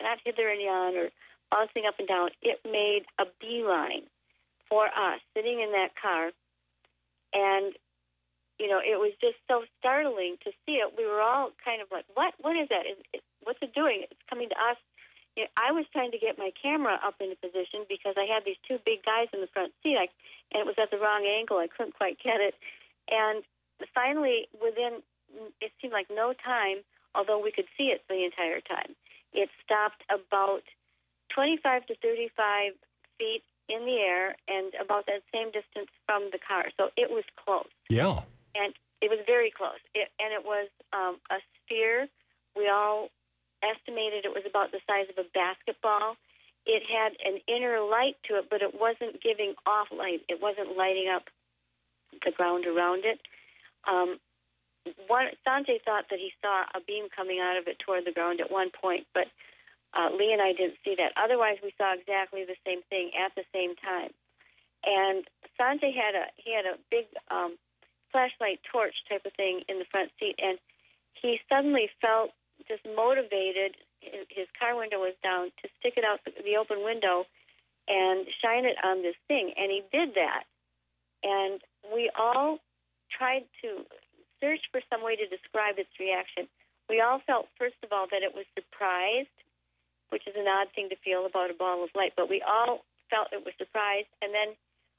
not hither and yon or bouncing up and down. It made a beeline for us sitting in that car, and you know it was just so startling to see it. We were all kind of like, "What? What is that? Is, it, what's it doing? It's coming to us." You know, I was trying to get my camera up into position because I had these two big guys in the front seat, I, and it was at the wrong angle. I couldn't quite get it, and finally, within it seemed like no time, although we could see it the entire time. It stopped about 25 to 35 feet in the air and about that same distance from the car. So it was close. Yeah. And it was very close. It, and it was um, a sphere. We all estimated it was about the size of a basketball. It had an inner light to it, but it wasn't giving off light. It wasn't lighting up the ground around it. Um, one Sanjay thought that he saw a beam coming out of it toward the ground at one point, but uh, Lee and I didn't see that. Otherwise, we saw exactly the same thing at the same time. And Sanjay had a he had a big um, flashlight torch type of thing in the front seat, and he suddenly felt just motivated. His, car window was down to stick it out the open window and shine it on this thing, and he did that. And we all tried to search for some way to describe its reaction. We all felt, first of all, that it was surprised, which is an odd thing to feel about a ball of light, but we all felt it was surprised. And then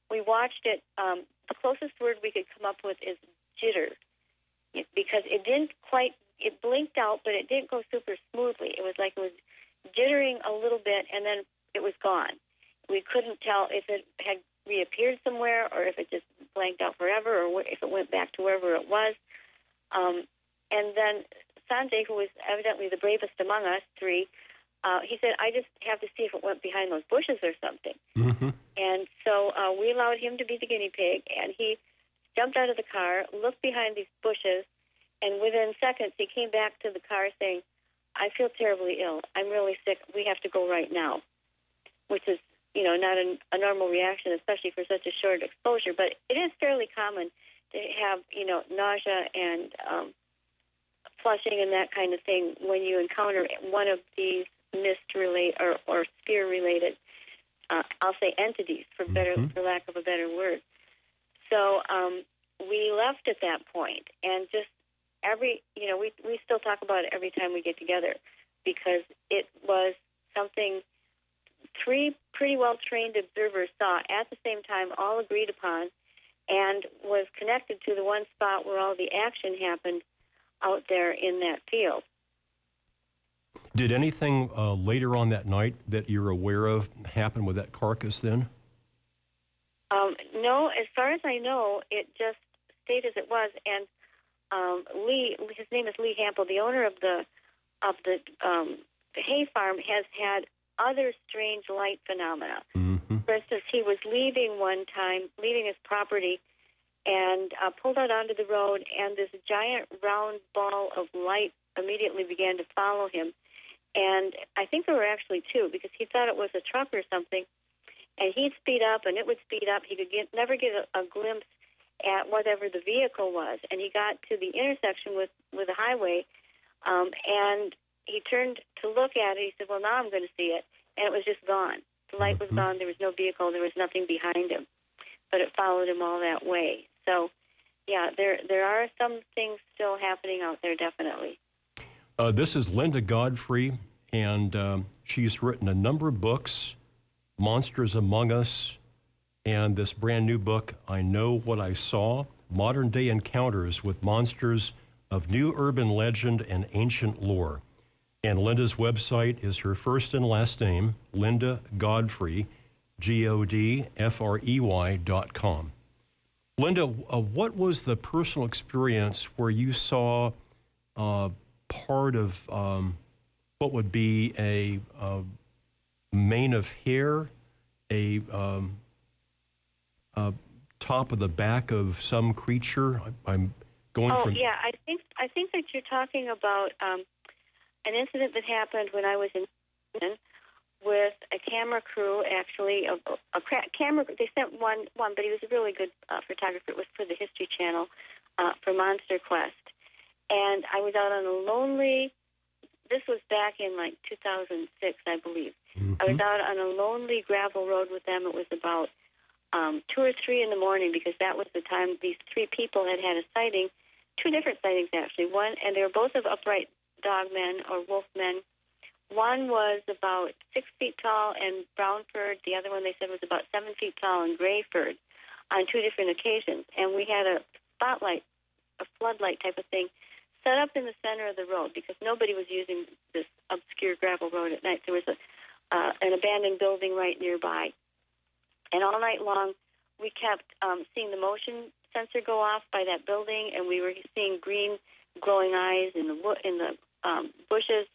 we watched it. Um, the closest word we could come up with is jitter, because it didn't quite, it blinked out, but it didn't go super smoothly. It was like it was jittering a little bit, and then it was gone. We couldn't tell if it had reappeared somewhere or if it just blanked out forever or if it went back to wherever it was. Um, and then Sanjay, who was evidently the bravest among us three, uh, he said, I just have to see if it went behind those bushes or something. Mm-hmm. And so uh, we allowed him to be the guinea pig, and he jumped out of the car, looked behind these bushes, and within seconds he came back to the car saying, I feel terribly ill. I'm really sick. We have to go right now, which is, you know, not a, a normal reaction, especially for such a short exposure, but it is fairly common to have, you know, nausea and um, flushing and that kind of thing when you encounter one of these mist relate or, or sphere related uh, I'll say entities for better for lack of a better word. So um, we left at that point and just every you know we we still talk about it every time we get together because it was something three pretty well trained observers saw at the same time all agreed upon and was connected to the one spot where all the action happened out there in that field. Did anything uh, later on that night that you're aware of happen with that carcass then? Um, no, as far as I know, it just stayed as it was. And um, Lee, his name is Lee Hample, the owner of the of the, um, the hay farm, has had other strange light phenomena. Mm-hmm. For instance, he was leaving one time, leaving his property, and uh, pulled out onto the road, and this giant round ball of light immediately began to follow him. And I think there were actually two because he thought it was a truck or something. And he'd speed up, and it would speed up. He could get never get a, a glimpse at whatever the vehicle was. And he got to the intersection with with the highway, um, and he turned to look at it. He said, "Well, now I'm going to see it," and it was just gone. The light was gone. There was no vehicle. There was nothing behind him, but it followed him all that way. So, yeah, there there are some things still happening out there, definitely. Uh, this is Linda Godfrey, and um, she's written a number of books, Monsters Among Us, and this brand new book, I Know What I Saw Modern Day Encounters with Monsters of New Urban Legend and Ancient Lore. And Linda's website is her first and last name, Linda Godfrey, G O D F R E Y dot com. Linda, uh, what was the personal experience where you saw uh, part of um, what would be a, uh mane of hair, a, um, a top of the back of some creature? I, I'm going oh from. yeah, I think I think that you're talking about um, an incident that happened when I was in with a camera crew. Actually, a, a cra- camera. They sent one one, but he was a really good uh, photographer. It was for the History Channel uh, for Monster Quest, and I was out on a lonely. This was back in like 2006, I believe. I was out on a lonely gravel road with them. It was about um, two or three in the morning because that was the time these three people had had a sighting, two different sightings actually. One, and they were both of upright dog men or wolf men. One was about six feet tall and brown furred. The other one they said was about seven feet tall and gray furred on two different occasions. And we had a spotlight, a floodlight type of thing, set up in the center of the road because nobody was using this obscure gravel road at night. There was a uh, an abandoned building right nearby. And all night long, we kept um, seeing the motion sensor go off by that building, and we were seeing green glowing eyes in the wo- in the um, bushes.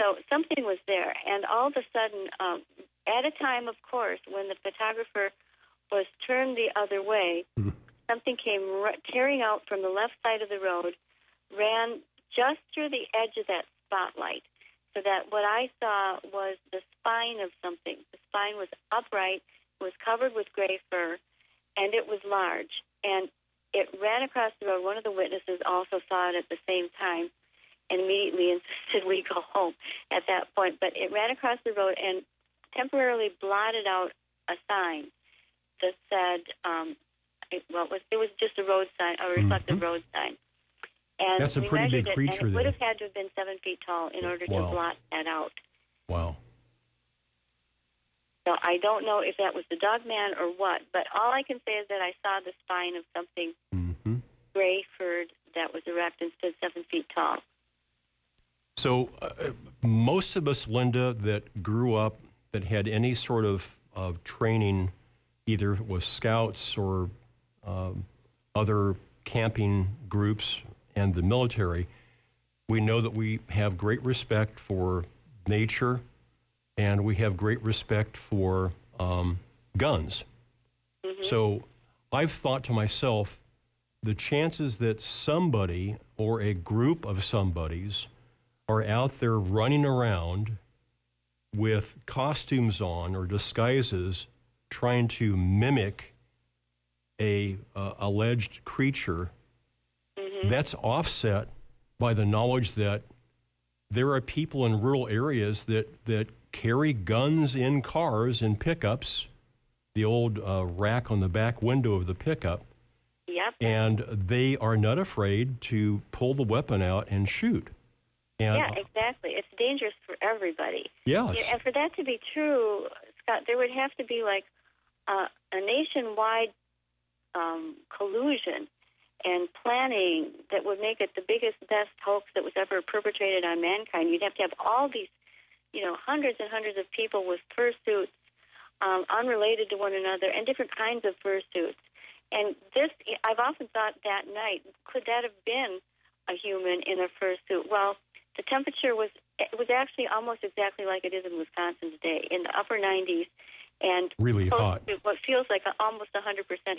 So something was there, and all of a sudden, um, at a time, of course, when the photographer was turned the other way, something came r- tearing out from the left side of the road, ran just through the edge of that spotlight, so that what I saw was the spine of something. The spine was upright, was covered with gray fur, and it was large. And it ran across the road. One of the witnesses also saw it at the same time and immediately insisted we go home at that point. But it ran across the road and temporarily blotted out a sign that said, um, it, well, it was, it was just a road sign, a reflective road sign. And That's a pretty big it, creature it would have had to have been seven feet tall in order Wow. to blot that out. Wow. So I don't know if that was the dog man or what, but all I can say is that I saw the spine of something Mm-hmm. gray furred that was erect and stood seven feet tall. So, uh, most of us, Linda, that grew up that had any sort of, of training, either with scouts or um, other camping groups and the military, we know that we have great respect for nature and we have great respect for um, guns. So, I've thought to myself, the chances that somebody or a group of somebodies are out there running around with costumes on or disguises trying to mimic a uh, alleged creature that's offset by the knowledge that there are people in rural areas that that carry guns in cars and pickups the old uh, rack on the back window of the pickup Yep. and they are not afraid to pull the weapon out and shoot and yeah, exactly. It's dangerous for everybody. Yeah, it's- and for that to be true, Scott, there would have to be like uh, a nationwide um, collusion and planning that would make it the biggest, best hoax that was ever perpetrated on mankind. You'd have to have all these, you know, hundreds and hundreds of people with fursuits, um, unrelated to one another, and different kinds of fursuits. And this, I've often thought that night, could that have been a human in a fursuit? Well, the temperature was it was actually almost exactly like it is in Wisconsin today, in the upper 90s, and Really hot. What feels like almost 100%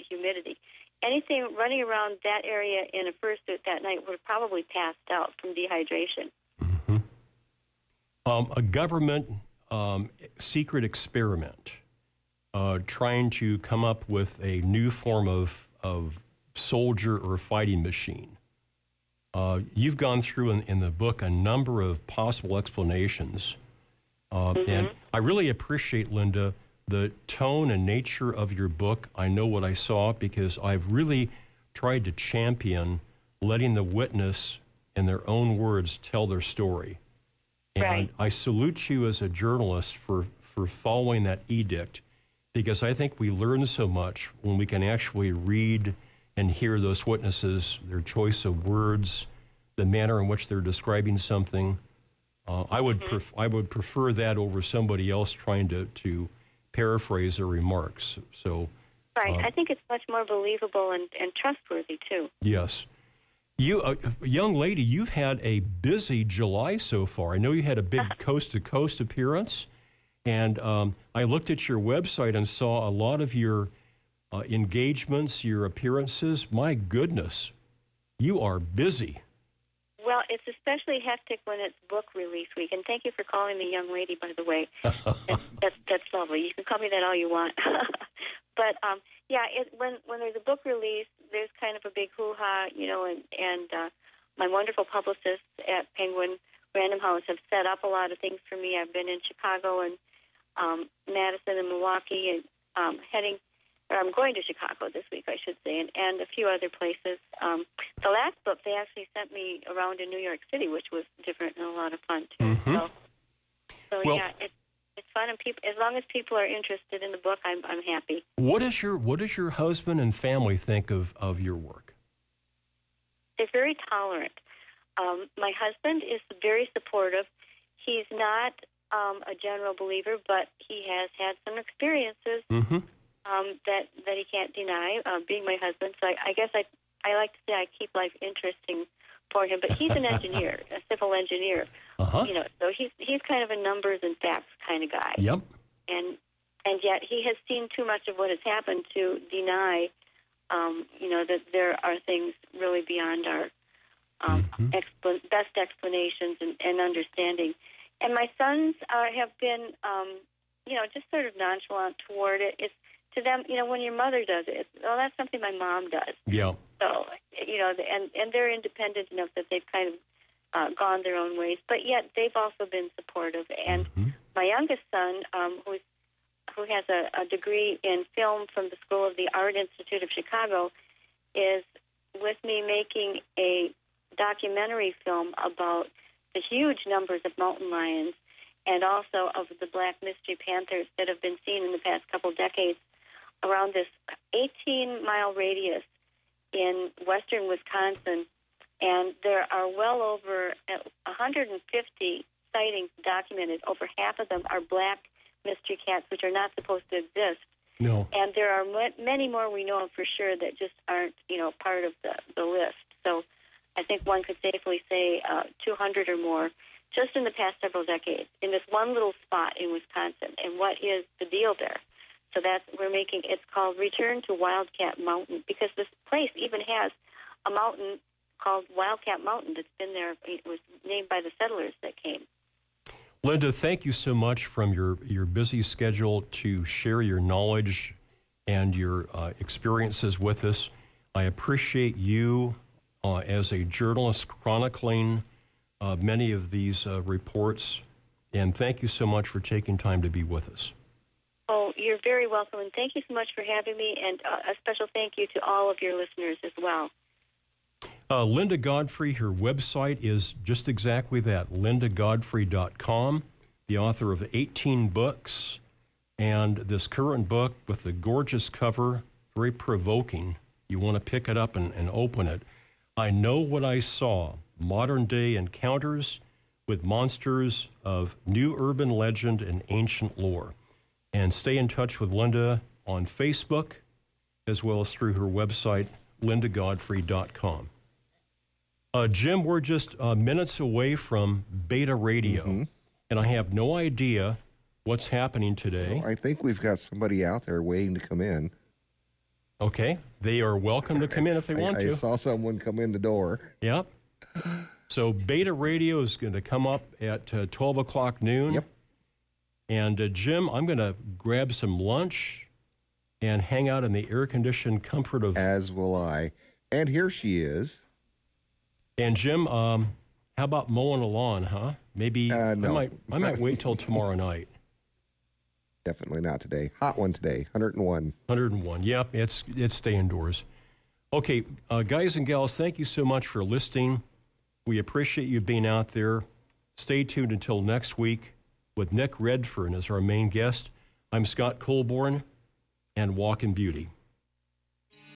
humidity. Anything running around that area in a fursuit that night would have probably passed out from dehydration. um, a government um, secret experiment uh, trying to come up with a new form of, of soldier or fighting machine. Uh, you've gone through in, in the book a number of possible explanations. Uh, And I really appreciate, Linda, the tone and nature of your book. I know what I saw because I've really tried to champion letting the witness, in their own words, tell their story. And Right. I salute you as a journalist for, for following that edict because I think we learn so much when we can actually read and hear those witnesses, their choice of words, the manner in which they're describing something. Uh, I would pref- I would prefer that over somebody else trying to, to paraphrase their remarks. So Right. Uh, I think it's much more believable and, and trustworthy too. Yes. You, uh, young lady, you've had a busy July so far. I know you had a big coast to coast appearance, and um, I looked at your website and saw a lot of your uh, engagements, your appearances. My goodness, you are busy. Well, it's especially hectic when it's book release week. And thank you for calling me young lady, by the way. That's that's, that's lovely. You can call me that all you want. but um, yeah, it, when when there's a book release, there's kind of a big hoo ha, you know. And and uh, my wonderful publicists at Penguin Random House have set up a lot of things for me. I've been in Chicago and um, Madison and Milwaukee, and um, heading. Or I'm going to Chicago this week, I should say, and, and a few other places. Um, the last book, they actually sent me around in New York City, which was different and a lot of fun too. Mhm. So, so Well- yeah, it's it's fun, and people as long as people are interested in the book, I'm I'm happy. What is your What does your husband and family think of of your work? They're very tolerant. Um, my husband is very supportive. He's not um, a general believer, but he has had some experiences Mm-hmm. Um, that that he can't deny. Uh, being my husband, so I, I guess I I like to say I keep life interesting for him. But he's an engineer, a civil engineer. Uh-huh. You know, so he's he's kind of a numbers and facts kind of guy. Yep. and and yet he has seen too much of what has happened to deny, um, you know, that there are things really beyond our um, explan- best explanations and, and understanding. And my sons uh, have been, um, you know, just sort of nonchalant toward it. It's to them, you know, when your mother does it, oh, that's something my mom does. Yeah. So, you know, and and they're independent enough that they've kind of uh, gone their own ways, but yet they've also been supportive. And my youngest son, um, who's who has a, a degree in film from the School of the Art Institute of Chicago, is with me making a documentary film about the huge numbers of mountain lions and also of the black mystery panthers that have been seen in the past couple decades around this 18 mile radius in western Wisconsin. And there are well over 150 sightings documented. Over half of them are black mystery cats, which are not supposed to exist. No. And there are many more we know of for sure that just aren't, you know, part of the, the list. So I think one could safely say uh, 200 or more just in the past several decades in this one little spot in Wisconsin. And what is the deal there? So that's we're making. It's called Return to Wildcat Mountain because this place even has a mountain called Wildcat Mountain that's been there. It was named by the settlers that came. Linda, thank you so much from your, your busy schedule to share your knowledge and your uh, experiences with us. I appreciate you uh, as a journalist chronicling uh, many of these uh, reports, and thank you so much for taking time to be with us. Oh, you're very welcome, and thank you so much for having me. And uh, a special thank you to all of your listeners as well. Uh, Linda Godfrey, her website is just exactly that, lindagodfrey.com, the author of 18 books, and this current book with the gorgeous cover, very provoking. You want to pick it up and, and open it. I Know What I Saw Modern Day Encounters with Monsters of New Urban Legend and Ancient Lore. And stay in touch with Linda on Facebook as well as through her website, lindagodfrey.com. Uh, Jim, we're just uh, minutes away from beta radio, and I have no idea what's happening today. I think we've got somebody out there waiting to come in. Okay, they are welcome to come in if they I- want I, to. I saw someone come in the door. Yep. So beta radio is going to come up at uh, 12 o'clock noon. Yep. And uh, Jim, I'm going to grab some lunch and hang out in the air conditioned comfort of. As will I. And here she is. And Jim, um, how about mowing a lawn, huh? Maybe I no. might. I might wait till tomorrow night. Definitely not today. Hot one today. 101. 101. Yep, it's it's stay indoors. Okay, uh, guys and gals, thank you so much for listening. We appreciate you being out there. Stay tuned until next week with Nick Redfern as our main guest. I'm Scott Colborn and Walk in Beauty.